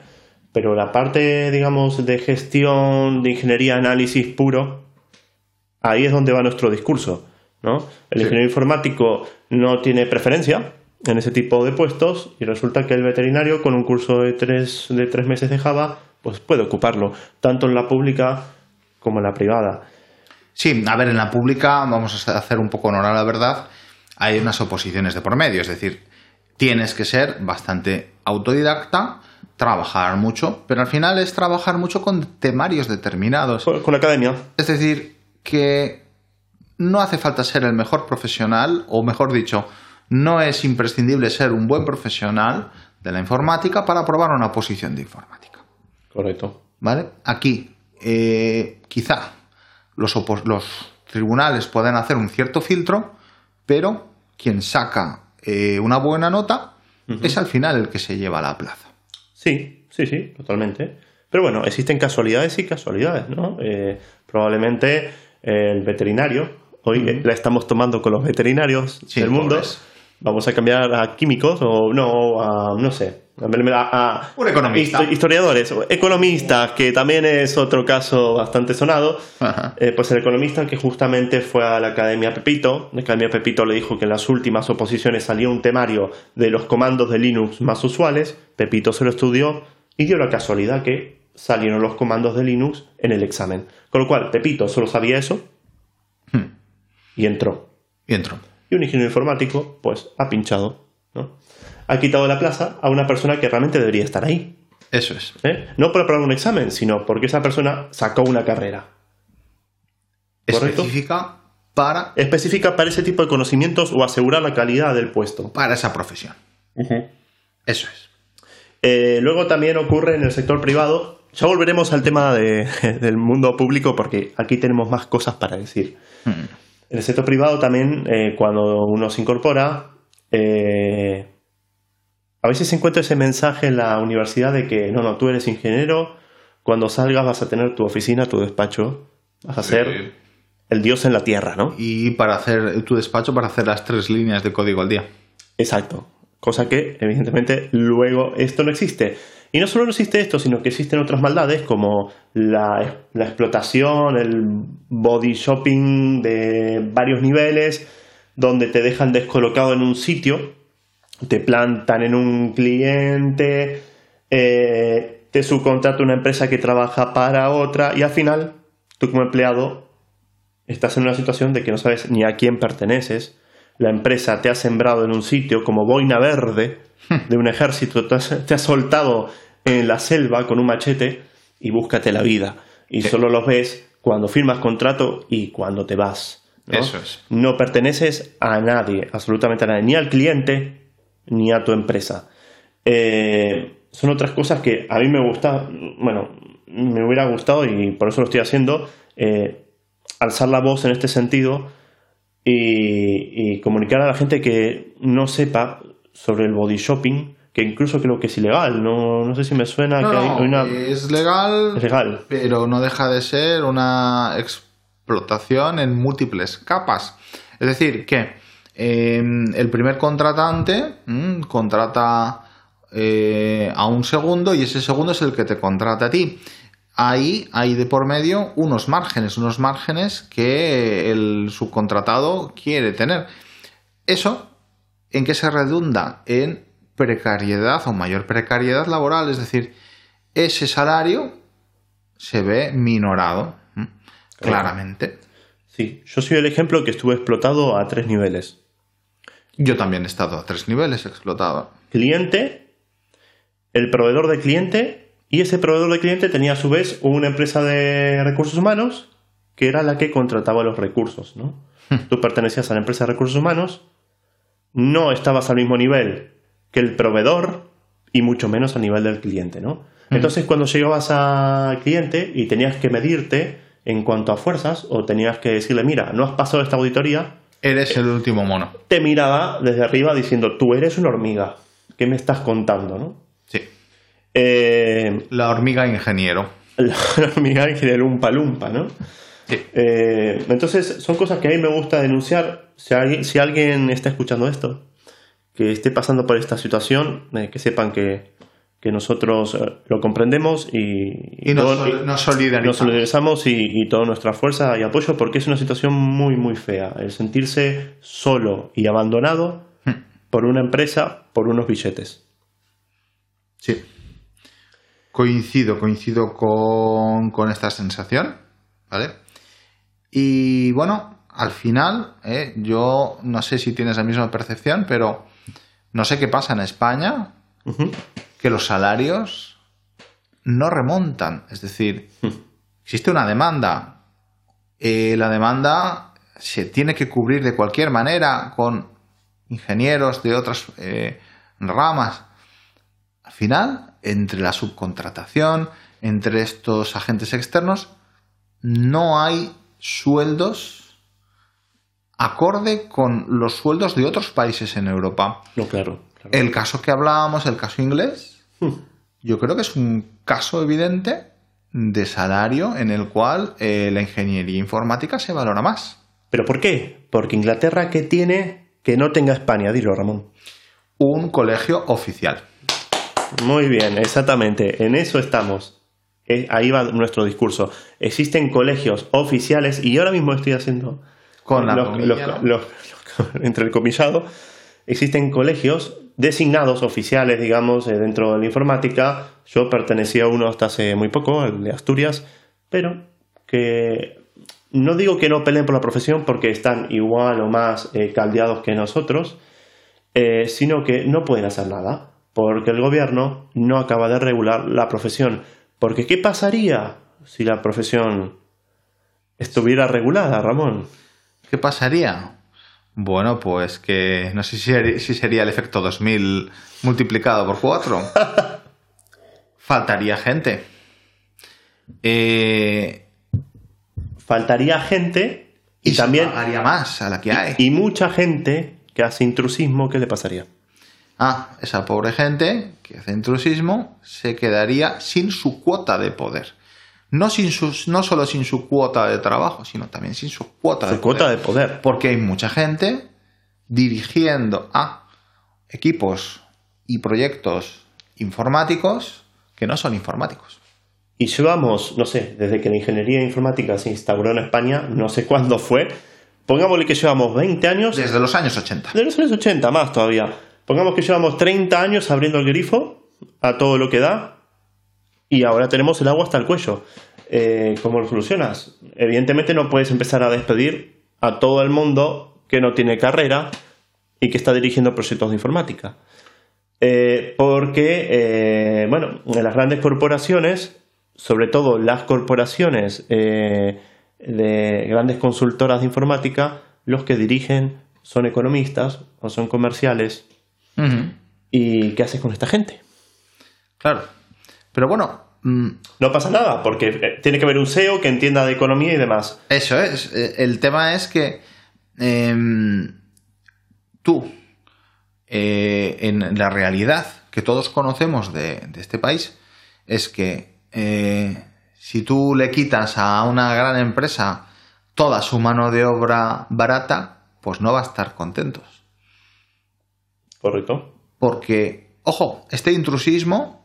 Pero la parte, digamos, de gestión, de ingeniería, análisis puro, ahí es donde va nuestro discurso, ¿no? El Sí. ingeniero informático no tiene preferencia en ese tipo de puestos y resulta que el veterinario con un curso de tres, de tres meses de Java pues puede ocuparlo, tanto en la pública como en la privada. Sí, a ver, en la pública, vamos a hacer un poco honor a la verdad, hay unas oposiciones de por medio, es decir, tienes que ser bastante autodidacta, trabajar mucho, pero al final es trabajar mucho con temarios determinados. Con, con la academia. Es decir, que no hace falta ser el mejor profesional, o mejor dicho, no es imprescindible ser un buen profesional de la informática para aprobar una posición de informática. Correcto. ¿Vale? Aquí, eh, quizá los, los tribunales pueden hacer un cierto filtro, pero quien saca eh, una buena nota es al final el que se lleva la plaza. Sí, sí, sí, totalmente. Pero bueno, existen casualidades y casualidades, ¿no? Eh, probablemente el veterinario, hoy la estamos tomando con los veterinarios Sí, del mundo, pobres. Vamos a cambiar a químicos o no, a, no sé, a, a- Un economista. histo- historiadores, economistas, que también es otro caso bastante sonado. Eh, pues el economista que justamente fue a la Academia Pepito, la Academia Pepito le dijo que en las últimas oposiciones salía un temario de los comandos de Linux más usuales, Pepito se lo estudió y dio la casualidad que salieron los comandos de Linux en el examen. Con lo cual, Pepito solo sabía eso Hmm. y entró. Y entro. Y un ingeniero informático, pues, ha pinchado, ¿no? Ha quitado la plaza a una persona que realmente debería estar ahí. Eso es. ¿eh? No por aprobar un examen, sino porque esa persona sacó una carrera. ¿Correcto? Específica para, específica para ese tipo de conocimientos o asegurar la calidad del puesto. para esa profesión. Eso es. Eh, luego también ocurre en el sector privado. Ya volveremos al tema de- del mundo público porque aquí tenemos más cosas para decir. Hmm. En el sector privado también, eh, cuando uno se incorpora, eh, a veces se encuentra ese mensaje en la universidad de que no, no, tú eres ingeniero, cuando salgas vas a tener tu oficina, tu despacho, vas a ser el dios en la tierra, ¿no? Y para hacer tu despacho, para hacer las tres líneas de código al día. Exacto. Cosa que, evidentemente, luego esto no existe. Y no solo existe esto, sino que existen otras maldades como la, la explotación, el body shopping de varios niveles, donde te dejan descolocado en un sitio, te plantan en un cliente, eh, te subcontrata una empresa que trabaja para otra y al final, tú como empleado, estás en una situación de que no sabes ni a quién perteneces. La empresa te ha sembrado en un sitio como boina verde de un ejército, te has, te has soltado en la selva con un machete y búscate la vida. Y solo los ves cuando firmas contrato y cuando te vas. ¿no? Eso es. No perteneces a nadie, absolutamente a nadie, ni al cliente ni a tu empresa. Eh, son otras cosas que a mí me gusta, bueno, me hubiera gustado y por eso lo estoy haciendo, eh, alzar la voz en este sentido y, y comunicar a la gente que no sepa sobre el body shopping, que incluso creo que es ilegal, no, no sé si me suena No, que hay una... es legal, Es legal. pero no deja de ser una explotación en múltiples capas. Es decir, que eh, el primer contratante mm, contrata eh, a un segundo y ese segundo es el que te contrata a ti. Ahí hay de por medio unos márgenes, unos márgenes que el subcontratado quiere tener. Eso, ¿en qué se redunda? En precariedad o mayor precariedad laboral, es decir, ese salario se ve minorado, claramente. Sí, yo soy el ejemplo que estuve explotado a tres niveles. Yo también he estado a tres niveles explotado. Cliente, el proveedor de cliente Y ese proveedor de cliente tenía a su vez una empresa de recursos humanos que era la que contrataba los recursos. ¿no? Tú pertenecías a la empresa de recursos humanos, no estabas al mismo nivel que el proveedor y mucho menos a nivel del cliente. ¿no? Entonces cuando llegabas al cliente y tenías que medirte en cuanto a fuerzas o tenías que decirle, mira, no has pasado esta auditoría, Eres el último mono. te miraba desde arriba diciendo, tú eres una hormiga, ¿qué me estás contando? ¿no? Sí. Eh, La hormiga ingeniero. la hormiga ingeniero lumpa lumpa, ¿no? Sí. Eh, entonces, son cosas que a mí me gusta denunciar. Si alguien, si alguien está escuchando esto, que esté pasando por esta situación, eh, que sepan que, que nosotros eh, lo comprendemos y, Y nos, todo- nos solidarizamos. nos solidarizamos y, y toda nuestra fuerza y apoyo porque es una situación muy, muy fea. El sentirse solo y abandonado Hmm. por una empresa, por unos billetes. Sí. Coincido, coincido con, con esta sensación, ¿vale? Y bueno, al final, eh, yo no sé si tienes la misma percepción, pero no sé qué pasa en España, que los salarios no remontan. Es decir, existe una demanda. Eh, la demanda se tiene que cubrir de cualquier manera con ingenieros de otras eh, ramas. Al final, entre la subcontratación, entre estos agentes externos, no hay sueldos acorde con los sueldos de otros países en Europa. No, claro. claro. El caso que hablábamos, el caso inglés, Hmm. yo creo que es un caso evidente de salario en el cual eh, la ingeniería informática se valora más. ¿Pero por qué? Porque Inglaterra, ¿qué tiene que no tenga España? Dilo, Ramón. Un colegio oficial. Muy bien, exactamente. En eso estamos. Eh, Ahí va nuestro discurso. Existen colegios oficiales y yo ahora mismo estoy haciendo Con la los- comilla, los- ¿no? los- los- entre el comillado. Existen colegios designados oficiales, digamos, eh, dentro de la informática. Yo pertenecía a uno hasta hace muy poco, al de Asturias, pero que no digo que no peleen por la profesión porque están igual o más eh, caldeados que nosotros, eh, sino que no pueden hacer nada, porque el gobierno no acaba de regular la profesión. Porque ¿qué pasaría si la profesión estuviera regulada, Ramón? ¿Qué pasaría? Bueno, pues que no sé si sería, si sería el efecto 2000 multiplicado por 4. Faltaría gente. Eh, Faltaría gente y, y también pagaría más a la que hay. y mucha gente que hace intrusismo, ¿qué le pasaría? Ah, esa pobre gente que hace intrusismo se quedaría sin su cuota de poder. No, sin sus, no solo sin su cuota de trabajo, sino también sin su cuota de cuota poder. de poder. Porque hay mucha gente dirigiendo a equipos y proyectos informáticos que no son informáticos. Y llevamos, no sé, desde que la ingeniería informática se instauró en España, no sé cuándo fue, pongámosle que llevamos 20 años, Desde los años 80. de los años 80 más todavía, pongamos que llevamos 30 años abriendo el grifo a todo lo que da y ahora tenemos el agua hasta el cuello. Eh, ¿Cómo lo solucionas? Evidentemente no puedes empezar a despedir a todo el mundo que no tiene carrera y que está dirigiendo proyectos de informática. Eh, porque, eh, bueno, en las grandes corporaciones, sobre todo las corporaciones eh, de grandes consultoras de informática, los que dirigen son economistas o son comerciales. ¿Y qué haces con esta gente? Claro. Pero bueno, mm, No pasa nada, porque eh, tiene que haber un CEO que entienda de economía y demás. Eso es. Eh, El tema es que em, tú, eh, en la realidad que todos conocemos de, de este país, es que eh, si tú le quitas a una gran empresa toda su mano de obra barata, pues no va a estar contentos. ¿Correcto? Porque, ojo, este intrusismo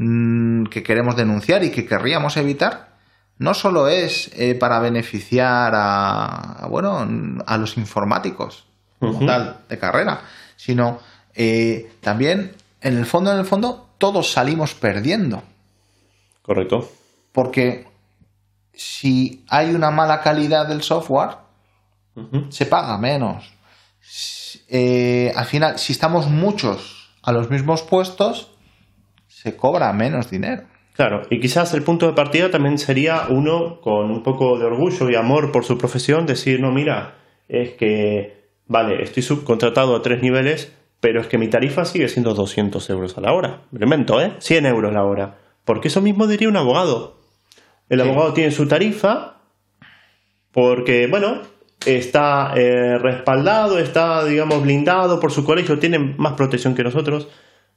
mm, que queremos denunciar y que querríamos evitar, no solo es eh, para beneficiar a, a, bueno, a los informáticos, como tal, de carrera, sino eh, también, en el fondo, en el fondo, todos salimos perdiendo. Correcto. Porque si hay una mala calidad del software, se paga menos. Eh, al final, si estamos muchos a los mismos puestos, se cobra menos dinero. Claro, y quizás el punto de partida también sería uno con un poco de orgullo y amor por su profesión, decir, no, mira, es que, vale, estoy subcontratado a tres niveles, pero es que mi tarifa sigue siendo 200 euros a la hora. Me invento, ¿eh? 100 euros la hora. Porque eso mismo diría un abogado. El Sí. abogado tiene su tarifa porque, bueno, está eh, respaldado, está, digamos, blindado por su colegio, tiene más protección que nosotros.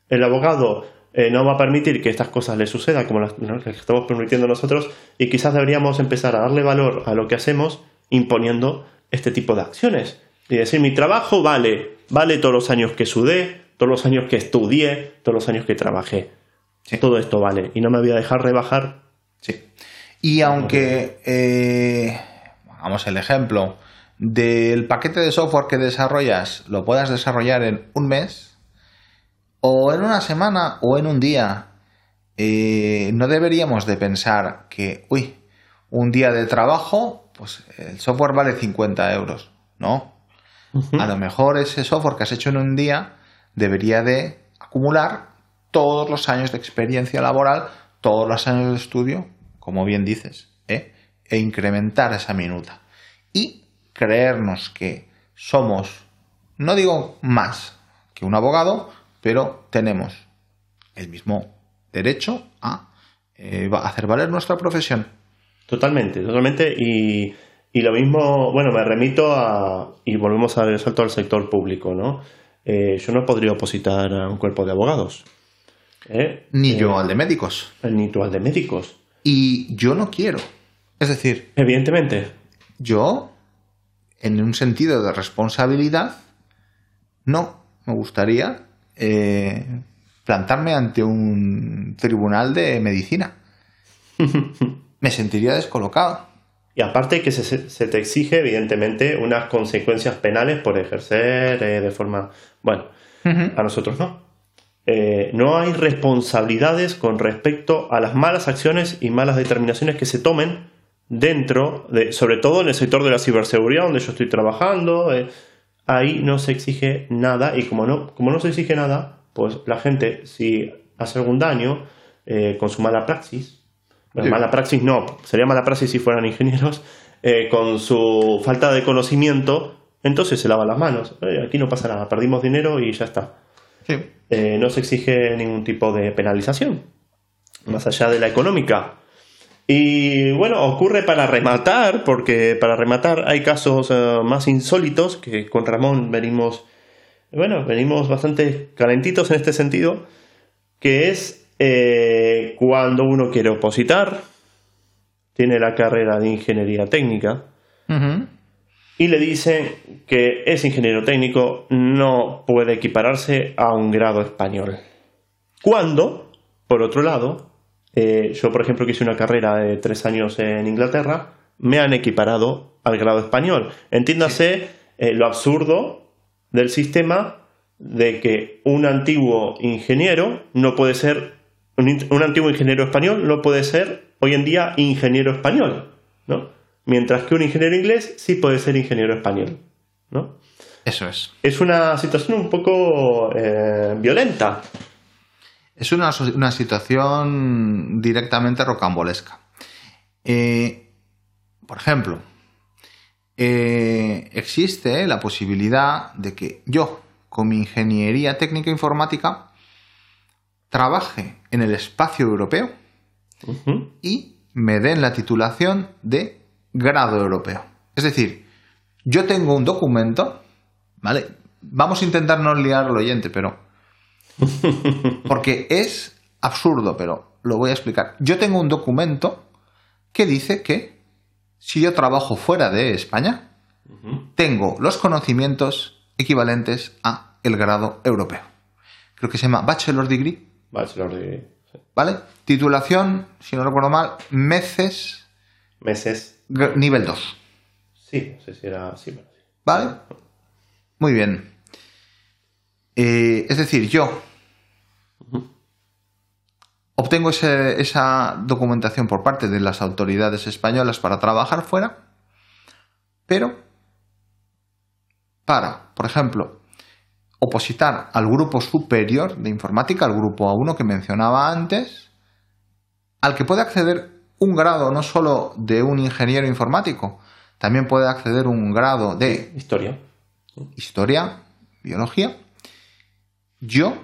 El abogado eh, no va a permitir que estas cosas le sucedan como las, que estamos permitiendo nosotros y quizás deberíamos empezar a darle valor a lo que hacemos imponiendo este tipo de acciones. Y decir, mi trabajo vale, vale todos los años que sudé, todos los años que estudié, todos los años que trabajé. Sí. Todo esto vale y no me voy a dejar rebajar. Sí. Y aunque, eh, hagamos el ejemplo, del paquete de software que desarrollas lo puedas desarrollar en un mes, o en una semana, o en un día, eh, no deberíamos de pensar que, uy, un día de trabajo, pues el software vale 50 euros. No. A lo mejor ese software que has hecho en un día debería de acumular todos los años de experiencia laboral, todos los años de estudio, como bien dices, ¿eh? e incrementar esa minuta. Y creernos que somos, no digo más que un abogado, pero tenemos el mismo derecho a eh, hacer valer nuestra profesión. Totalmente, totalmente. Y, y lo mismo, bueno, me remito a. Y volvemos al salto al sector público, ¿no? Eh, yo no podría opositar a un cuerpo de abogados. ¿eh? Ni yo al de médicos. Ni tú al de médicos. Y yo no quiero. Es decir, Evidentemente. yo, en un sentido de responsabilidad, no me gustaría eh, plantarme ante un tribunal de medicina. Me sentiría descolocado. Y aparte que se, se te exige, evidentemente, unas consecuencias penales por ejercer eh, de forma. Bueno, a nosotros no. Eh, no hay responsabilidades con respecto a las malas acciones y malas determinaciones que se tomen dentro, de, sobre todo en el sector de la ciberseguridad donde yo estoy trabajando. eh, ahí no se exige nada y como no, como no se exige nada, pues la gente si hace algún daño eh, con su mala praxis, bueno, Sí. mala praxis no, sería mala praxis si fueran ingenieros, eh, con su falta de conocimiento, entonces se lava las manos. Eh, aquí no pasa nada, perdimos dinero y ya está. Sí. Eh, no se exige ningún tipo de penalización, más allá de la económica. Y bueno, ocurre para rematar, porque para rematar hay casos eh, más insólitos que con Ramón venimos, bueno, venimos bastante calentitos en este sentido, que es eh, cuando uno quiere opositar, tiene la carrera de ingeniería técnica, y le dicen que es ingeniero técnico, no puede equipararse a un grado español. Cuando, por otro lado, eh, yo por ejemplo que hice una carrera de tres años en Inglaterra, me han equiparado al grado español. Entiéndase eh, lo absurdo del sistema de que un antiguo ingeniero no puede ser, un, antiguo ingeniero español no puede ser hoy en día ingeniero español, ¿no? Mientras que un ingeniero inglés sí puede ser ingeniero español, ¿no? Eso es. Es una situación un poco eh, violenta. Es una, una situación directamente rocambolesca. Eh, por ejemplo, eh, existe la posibilidad de que yo, con mi ingeniería técnica informática, trabaje en el espacio europeo y me den la titulación de grado europeo. Es decir, yo tengo un documento, ¿vale? Vamos a intentar no liar al oyente, pero... Porque es absurdo, pero lo voy a explicar. Yo tengo un documento que dice que si yo trabajo fuera de España, tengo los conocimientos equivalentes a el grado europeo. Creo que se llama Bachelor Degree, Bachelor de ¿vale? Titulación, si no recuerdo mal, meses meses. Nivel 2. Sí, no sé si era así. pero sí. ¿Vale? Muy bien. Eh, es decir, yo obtengo ese- esa documentación por parte de las autoridades españolas para trabajar fuera, pero para, por ejemplo, opositar al grupo superior de informática, al grupo A1 que mencionaba antes, al que puede acceder un grado no solo de un ingeniero informático, también puede acceder un grado de Historia. historia, biología. Yo,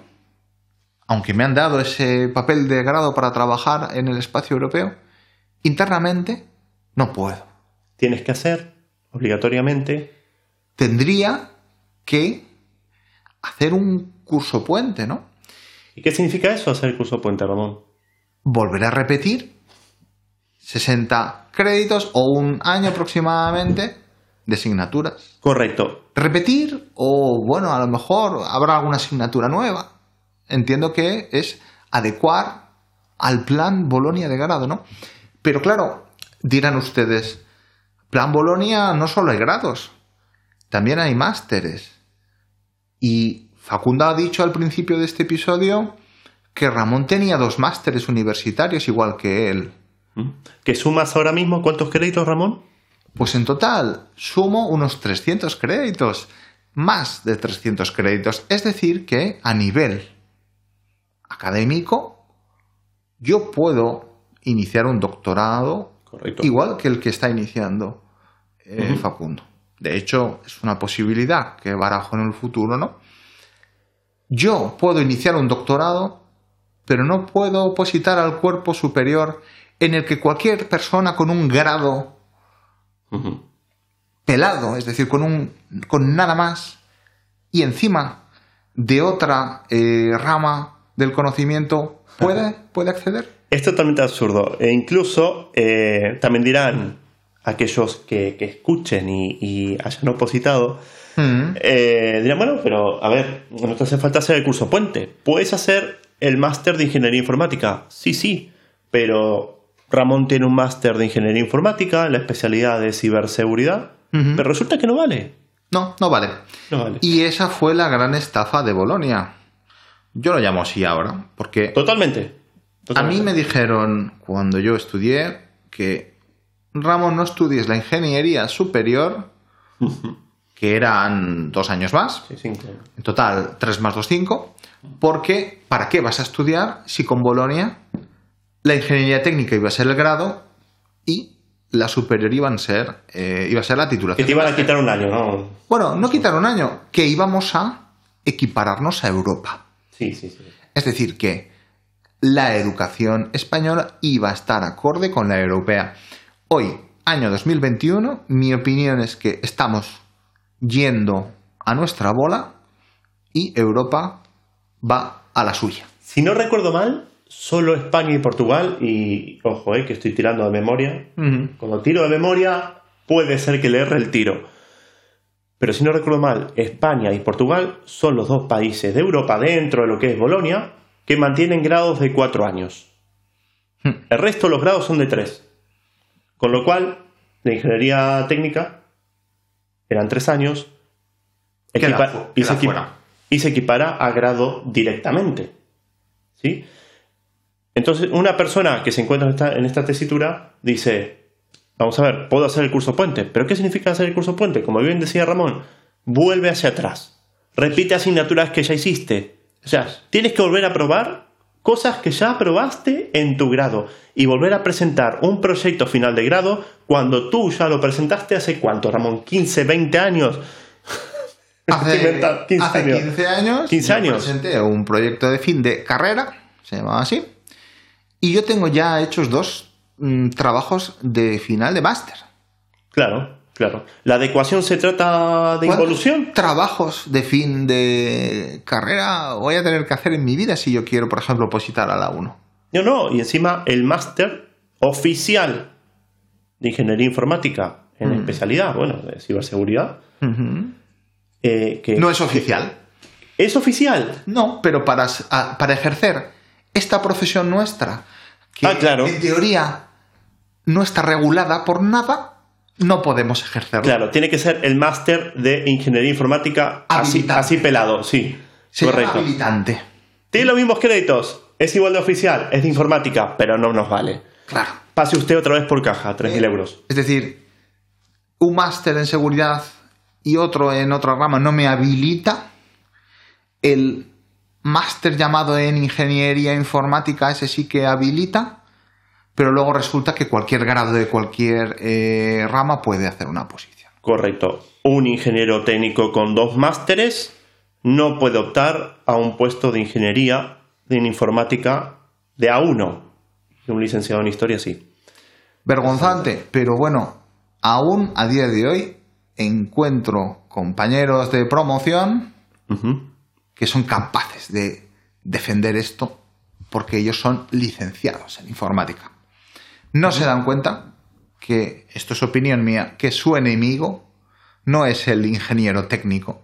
aunque me han dado ese papel de grado para trabajar en el espacio europeo, internamente no puedo. Tienes que hacer, obligatoriamente, Tendría que hacer un curso puente, ¿no? ¿Y qué significa eso, hacer el curso puente, Ramón? Volver a repetir 60 créditos o un año aproximadamente de asignaturas. Correcto. repetir o bueno, a lo mejor habrá alguna asignatura nueva. Entiendo que es adecuar al plan Bolonia de grado, ¿no? Pero claro, dirán ustedes, plan Bolonia no solo hay grados, también hay másteres. Y Facundo ha dicho al principio de este episodio que Ramón tenía dos másteres universitarios igual que él. ¿Mm? ¿Qué sumas ahora mismo? ¿Cuántos créditos, Ramón? Pues en total sumo unos 300 créditos, más de 300 créditos. Es decir, que a nivel académico yo puedo iniciar un doctorado Correcto. igual que el que está iniciando eh. Facundo. De hecho, es una posibilidad que barajo en el futuro, ¿no? Yo puedo iniciar un doctorado, pero no puedo opositar al cuerpo superior en el que cualquier persona con un grado Pelado, es decir, con, un, con nada más, y encima de otra eh, rama del conocimiento, ¿puede, puede acceder? Es totalmente absurdo. E incluso eh, también dirán aquellos que, que escuchen y, y hayan opositado, Mm. eh, dirán, bueno, pero a ver, no te hace falta hacer el curso puente. ¿Puedes hacer el máster de ingeniería informática? Sí, sí, pero Ramón tiene un máster de ingeniería informática, la especialidad de ciberseguridad, pero resulta que no vale. No, no vale. No vale. Y esa fue la gran estafa de Bolonia. Yo lo llamo así ahora, porque Totalmente. a mí me dijeron cuando yo estudié que Ramón no estudies la ingeniería superior, que eran dos años más, Sí, sí, en total 3 más 2, 5, porque ¿para qué vas a estudiar si con Bolonia la ingeniería técnica iba a ser el grado y la superior iban a ser, eh, iba a ser la Que titulación? te iban a quitar un año, ¿no? Bueno, no quitar un año, que íbamos a equipararnos a Europa. Sí, sí, sí. Es decir, que la educación española iba a estar acorde con la europea. Hoy, año 2021, mi opinión es que estamos yendo a nuestra bola y Europa va a la suya. Si no recuerdo mal, solo España y Portugal, y ojo, eh, que estoy tirando de memoria. Cuando tiro de memoria, puede ser que le erre el tiro. Pero si no recuerdo mal, España y Portugal son los dos países de Europa dentro de lo que es Bolonia que mantienen grados de cuatro años. Hmm. El resto de los grados son de tres. Con lo cual, la ingeniería técnica eran tres años Queda equipa- fu- y, queda se equi- fuera. y se equipara a grado directamente. ¿Sí? Entonces, una persona que se encuentra en esta, en esta tesitura dice, vamos a ver, puedo hacer el curso puente, pero ¿qué significa hacer el curso puente? Como bien decía Ramón, vuelve hacia atrás, repite asignaturas que ya hiciste. O sea, tienes que volver a probar cosas que ya probaste en tu grado y volver a presentar un proyecto final de grado cuando tú ya lo presentaste hace cuánto, Ramón, 15, 20 años. Hace, inventando, 15 hace años. 15 años, 15 yo años. presenté un proyecto de fin de carrera, se llamaba así, y yo tengo ya hechos dos mm, trabajos de final de máster. Claro, claro. ¿La adecuación se trata de ¿Cuántos involución? trabajos de fin de carrera voy a tener que hacer en mi vida si yo quiero, por ejemplo, opositar a la 1? No, no. Y encima el máster oficial de ingeniería informática en Mm. especialidad, bueno, de ciberseguridad, eh, que No es oficial. es oficial. No, pero para, para ejercer esta profesión nuestra, que Ah, claro. en teoría no está regulada por nada, no podemos ejercerlo. Claro, tiene que ser el máster de ingeniería informática así, pelado, sí. Se correcto. habilitante. Tiene los mismos créditos. Es igual de oficial, es de informática, pero no nos vale. Claro. Pase usted otra vez por caja, 3.000 euros. Es decir, un máster en seguridad y otro en otra rama no me habilita. El máster llamado en ingeniería informática, ese sí que habilita. pero luego resulta que cualquier grado de cualquier eh, rama puede hacer una posición. Correcto. Un ingeniero técnico con dos másteres no puede optar a un puesto de ingeniería en informática de A1. Y un licenciado en historia sí. Vergonzante, pero bueno, aún a día de hoy encuentro compañeros de promoción. Que son capaces de defender esto porque ellos son licenciados en informática. No se dan cuenta que, esto es opinión mía, que su enemigo no es el ingeniero técnico,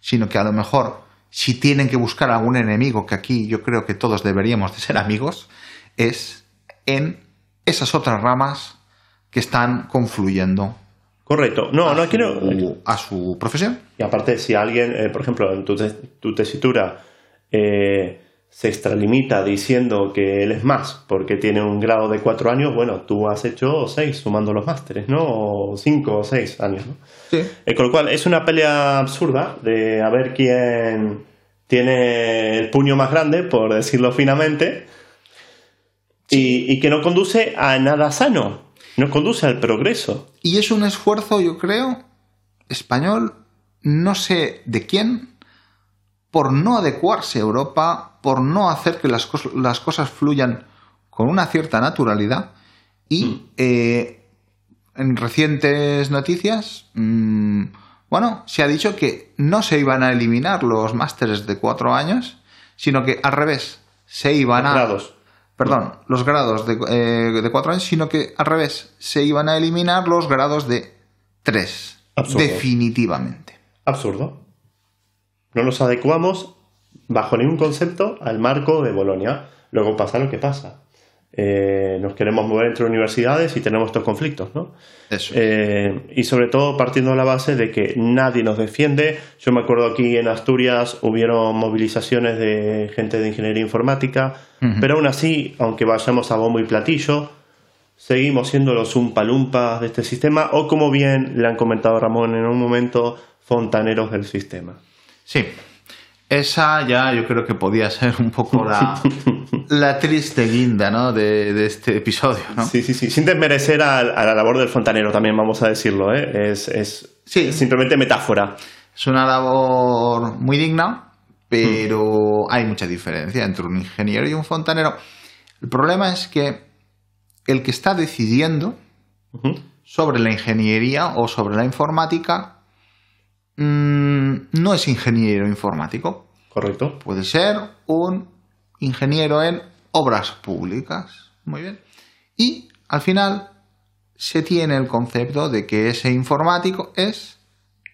sino que a lo mejor si tienen que buscar algún enemigo, que aquí yo creo que todos deberíamos de ser amigos, es en esas otras ramas que están confluyendo Correcto. No, no quiero. a su profesión. Y aparte, si alguien, eh, por ejemplo, en tu, tu tesitura eh, se extralimita diciendo que él es más porque tiene un grado de cuatro años, bueno, tú has hecho seis sumando los másteres, ¿no? O cinco o seis años, ¿no? Sí. Eh, con lo cual, es una pelea absurda de a ver quién tiene el puño más grande, por decirlo finamente, y, y que no conduce a nada sano, no conduce al progreso. Y es un esfuerzo, yo creo, español, no sé de quién, por no adecuarse a Europa, por no hacer que las, cos- las cosas fluyan con una cierta naturalidad. Y eh, en recientes noticias, mm, bueno, se ha dicho que no se iban a eliminar los másteres de cuatro años, sino que al revés, se iban a Grados. Perdón, los grados de, eh, de cuatro años, sino que al revés, se iban a eliminar los grados de tres. Absurdo. Definitivamente. Absurdo. No nos adecuamos bajo ningún concepto al marco de Bolonia. Luego pasa lo que pasa. Eh, nos queremos mover entre universidades y tenemos estos conflictos, ¿no? Eso. Eh, y sobre todo partiendo de la base de que nadie nos defiende. Yo me acuerdo aquí en Asturias hubieron movilizaciones de gente de ingeniería informática, pero aún así, aunque vayamos a bombo y platillo, seguimos siendo los umpalumpas de este sistema o como bien le han comentado Ramón en un momento, fontaneros del sistema. Sí. Esa ya yo creo que podía ser un poco la, la triste guinda ¿no? de, de este episodio. ¿no? Sí, sí, sí. Sin desmerecer a, a la labor del fontanero también, vamos a decirlo, ¿eh? Es, es Sí. simplemente metáfora. Es una labor muy digna, pero hay mucha diferencia entre un ingeniero y un fontanero. El problema es que el que está decidiendo sobre la ingeniería o sobre la informática mm, no es ingeniero informático. Correcto. Puede ser un ingeniero en obras públicas. Muy bien. Y al final se tiene el concepto de que ese informático es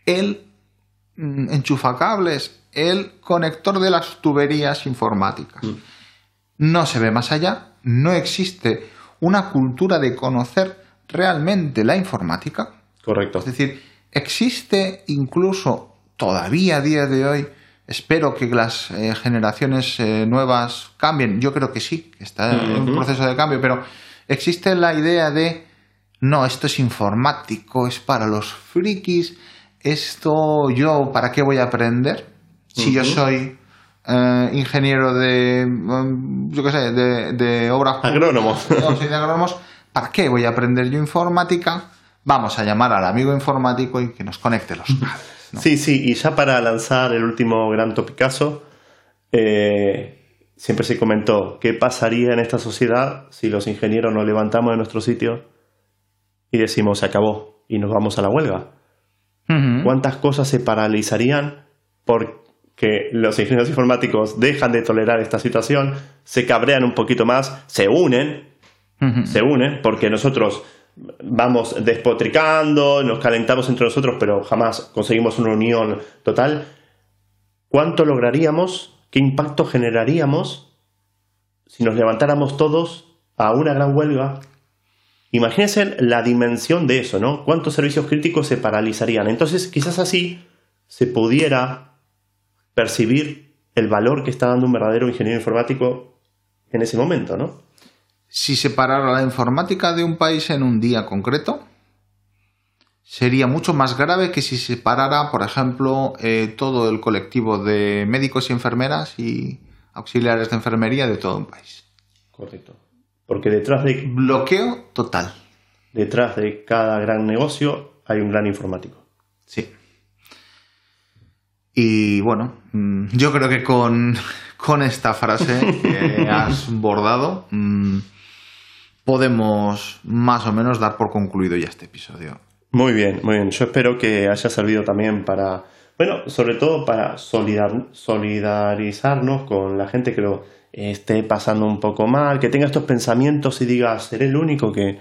el mm, enchufacables, el conector de las tuberías informáticas. No se ve más allá, no existe una cultura de conocer realmente la informática. Correcto. Es decir, existe incluso todavía a día de hoy, espero que las eh, generaciones eh, nuevas cambien, yo creo que sí, está en un proceso de cambio, pero existe la idea de, no, esto es informático, es para los frikis, esto yo, ¿para qué voy a aprender? Si yo soy eh, ingeniero de, mm, yo qué sé, de, de obras públicas, Agrónomo. no, soy de agrónomos, ¿para qué voy a aprender yo informática? Vamos a llamar al amigo informático y que nos conecte los cables. ¿no? Sí, sí, y ya para lanzar el último gran topicazo, eh, siempre se comentó qué pasaría en esta sociedad si los ingenieros nos levantamos de nuestro sitio y decimos se acabó y nos vamos a la huelga. ¿Cuántas cosas se paralizarían porque los ingenieros informáticos dejan de tolerar esta situación, se cabrean un poquito más, se unen se unen porque nosotros vamos despotricando, nos calentamos entre nosotros, pero jamás conseguimos una unión total. ¿Cuánto lograríamos? ¿Qué impacto generaríamos si nos levantáramos todos a una gran huelga? Imagínense la dimensión de eso, ¿no? ¿Cuántos servicios críticos se paralizarían? Entonces, quizás así se pudiera percibir el valor que está dando un verdadero ingeniero informático en ese momento, ¿no? Si se parara la informática de un país en un día concreto, sería mucho más grave que si se parara, por ejemplo, eh, todo el colectivo de médicos y enfermeras y auxiliares de enfermería de todo un país. Correcto. Porque detrás de, Bloqueo total. detrás de cada gran negocio hay un gran informático. Sí. Y bueno, mm, yo creo que con, con esta frase que has bordado, mm, podemos más o menos dar por concluido ya este episodio. Muy bien, muy bien. Yo espero que haya servido también para, bueno, sobre todo para solidar- solidarizarnos con la gente que lo esté pasando un poco mal, que tenga estos pensamientos y diga, seré el único que,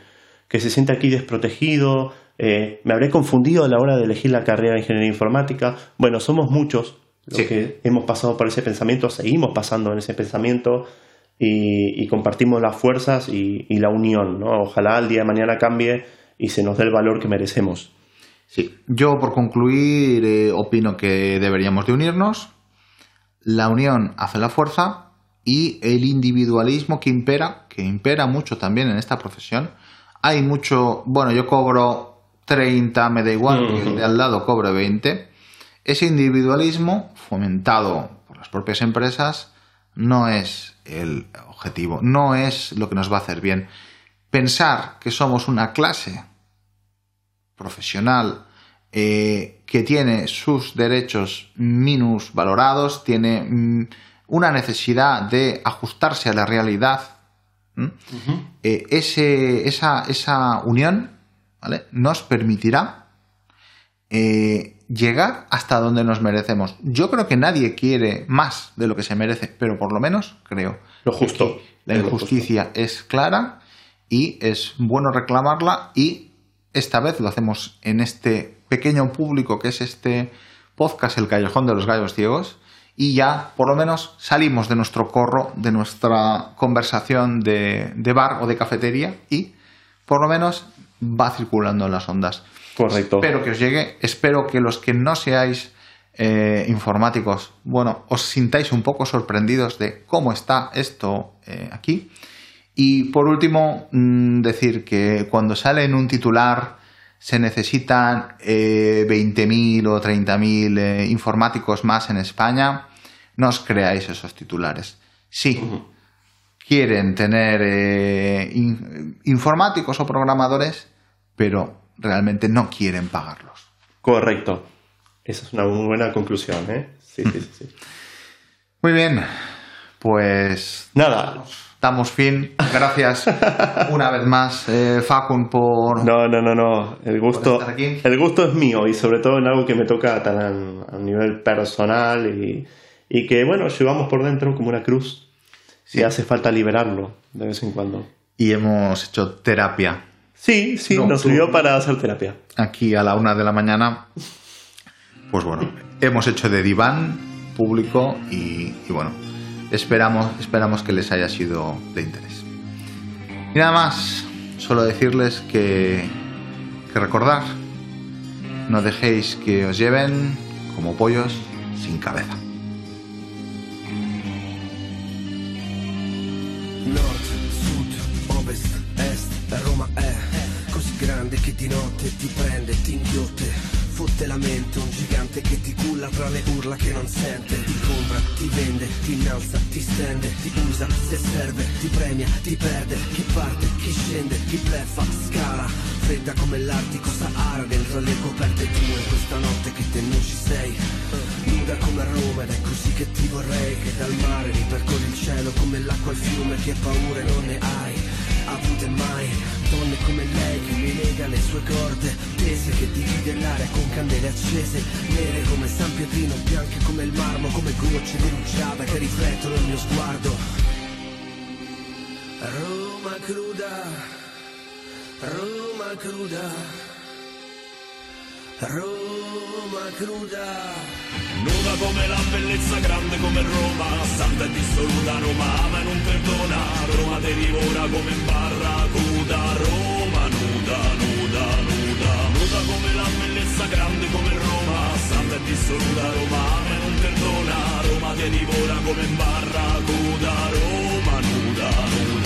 que se siente aquí desprotegido, eh, me habré confundido a la hora de elegir la carrera de ingeniería informática. Bueno, somos muchos los Sí. que hemos pasado por ese pensamiento, seguimos pasando en ese pensamiento y, y compartimos las fuerzas y, y la unión, ¿no? Ojalá el día de mañana cambie y se nos dé el valor que merecemos. Sí, yo por concluir eh, opino que deberíamos de unirnos. La unión hace la fuerza y el individualismo que impera, que impera mucho también en esta profesión. Hay mucho, bueno, yo cobro 30, me da igual que el de al lado cobre 20. Ese individualismo fomentado por las propias empresas no es el objetivo, no es lo que nos va a hacer bien. Pensar que somos una clase profesional eh, que tiene sus derechos minus valorados, tiene mm, una necesidad de ajustarse a la realidad. Eh, ese- esa, esa unión ¿vale? nos permitirá eh, llegar hasta donde nos merecemos. Yo creo que nadie quiere más de lo que se merece, pero por lo menos creo Lo justo. la injusticia es clara y es bueno reclamarla y esta vez lo hacemos en este pequeño público que es este podcast El Callejón de los Gallos Ciegos y ya por lo menos salimos de nuestro corro, de nuestra conversación de, de bar o de cafetería y por lo menos va circulando en las ondas. Correcto. Espero que os llegue, espero que los que no seáis eh, informáticos, bueno, os sintáis un poco sorprendidos de cómo está esto eh, aquí. Y por último, mm, decir que cuando sale en un titular se necesitan eh, 20.000 o 30.000 eh, informáticos más en España, no os creáis esos titulares. Sí, quieren tener in- informáticos o programadores, pero realmente no quieren pagarlos. Correcto. Esa es una muy buena conclusión, ¿eh? Sí, sí, sí. sí. Muy bien, pues Nada. damos fin. Gracias una vez más, eh, Facun, por... No, no, no, no. El gusto, estar aquí. el gusto es mío y sobre todo en algo que me toca tan a, a nivel personal y, y que, bueno, llevamos por dentro como una cruz. Si hace falta liberarlo de vez en cuando. Y hemos hecho terapia Sí, sí, No, nos tú- sirvió para hacer terapia. aquí a la una de la mañana. Pues bueno, hemos hecho de diván público y, y bueno, esperamos, esperamos que les haya sido de interés. Y nada más, solo decirles que, que recordar, no dejéis que os lleven como pollos sin cabeza. Di notte ti prende, ti inghiotte. Fotte la mente, un gigante che ti culla tra le urla che non sente. Ti compra, ti vende, ti innalza, ti stende, ti usa se serve, ti premia, ti perde. Chi parte, chi scende, chi bleffa, scala. Fredda come l'Artico Sahara dentro le coperte tue. Questa notte che te non ci sei. Nuda come Roma ed è così che ti vorrei Che dal mare ripercorri il cielo come l'acqua al fiume Che paure non ne hai avute mai. Donne come lei che mi lega le sue corde Tese che divide l'aria con candele accese Nere come San Pietrino, bianche come il marmo Come gocce di rugiada che riflettono il mio sguardo. Roma cruda Roma cruda Roma cruda. Nuda come la bellezza grande come Roma Santa e dissoluta Roma ama e non perdona. Roma te divora come in barracuda Roma nuda, nuda, nuda. Nuda come la bellezza grande come Roma Santa e dissoluta Roma ama e non perdona. Roma te divora come in barracuda Roma nuda, nuda,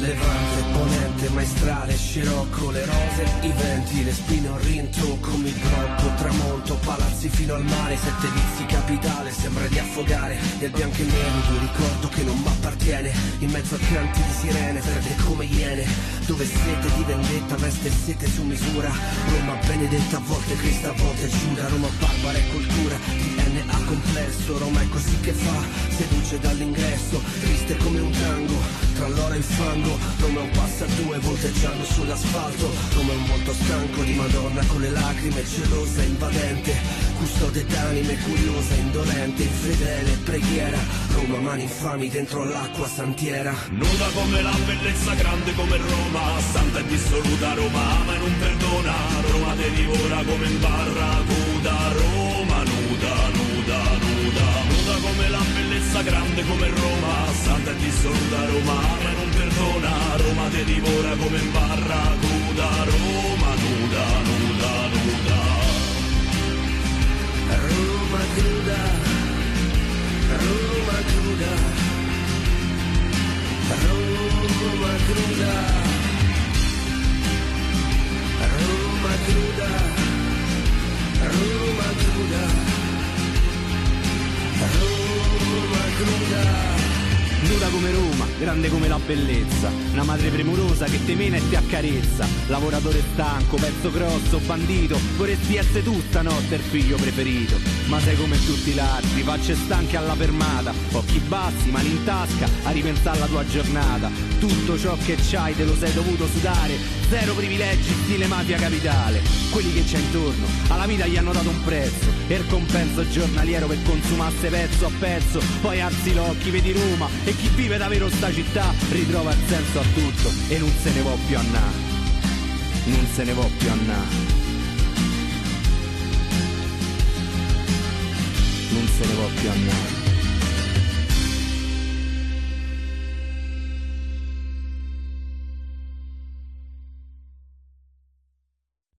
Levante, ponente, maestrale, scirocco Le rose, i venti, le spine, un rintocco Mi blocco, tramonto, palazzi fino al mare Sette vizi, capitale, sembra di affogare Del bianco e nero, un ricordo che non m'appartiene In mezzo a canti di sirene, verde come iene Dove sete di vendetta, veste sete su misura Roma benedetta, a volte Cristo, a volte Giuda Roma barbara e cultura, DNA complesso Roma è così che fa, seduce dall'ingresso Triste come un tango, tra l'oro e il fango. Roma un passo a due, volteggiando sull'asfalto. Roma un volto stanco di Madonna con le lacrime Gelosa e invadente, custode d'anime Curiosa, indolente, infedele, preghiera. Roma mani infami dentro l'acqua santiera. Nuda come la bellezza, grande come Roma. Santa e dissoluta Roma ama e non perdona. Roma te divora come in barracuda Roma bellezza, grande come Roma Santa e dissoluta Roma ama e non perdona Roma te divora come in barracuda Roma nuda, nuda, nuda Roma cruda, Roma cruda, Roma cruda, Roma cruda, Roma cruda. Nuda come Roma, grande come la bellezza, una madre premurosa che te mena e ti accarezza, lavoratore stanco, pezzo grosso, bandito, vorresti essere tu stanotte il figlio preferito, ma sei come tutti gli altri, facce stanche alla fermata, occhi bassi, mani in tasca, a ripensare alla tua giornata, tutto ciò che c'hai te lo sei dovuto sudare, zero privilegi stile mafia capitale, quelli che c'è intorno, alla vita gli hanno dato un prezzo, e il compenso giornaliero per consumasse pezzo a pezzo, poi alzi l'occhi, vedi Roma, e chi vive davvero sta città ritrova il senso a tutto e non se ne può più annà. Non se ne può più annà. Non se ne può più annà.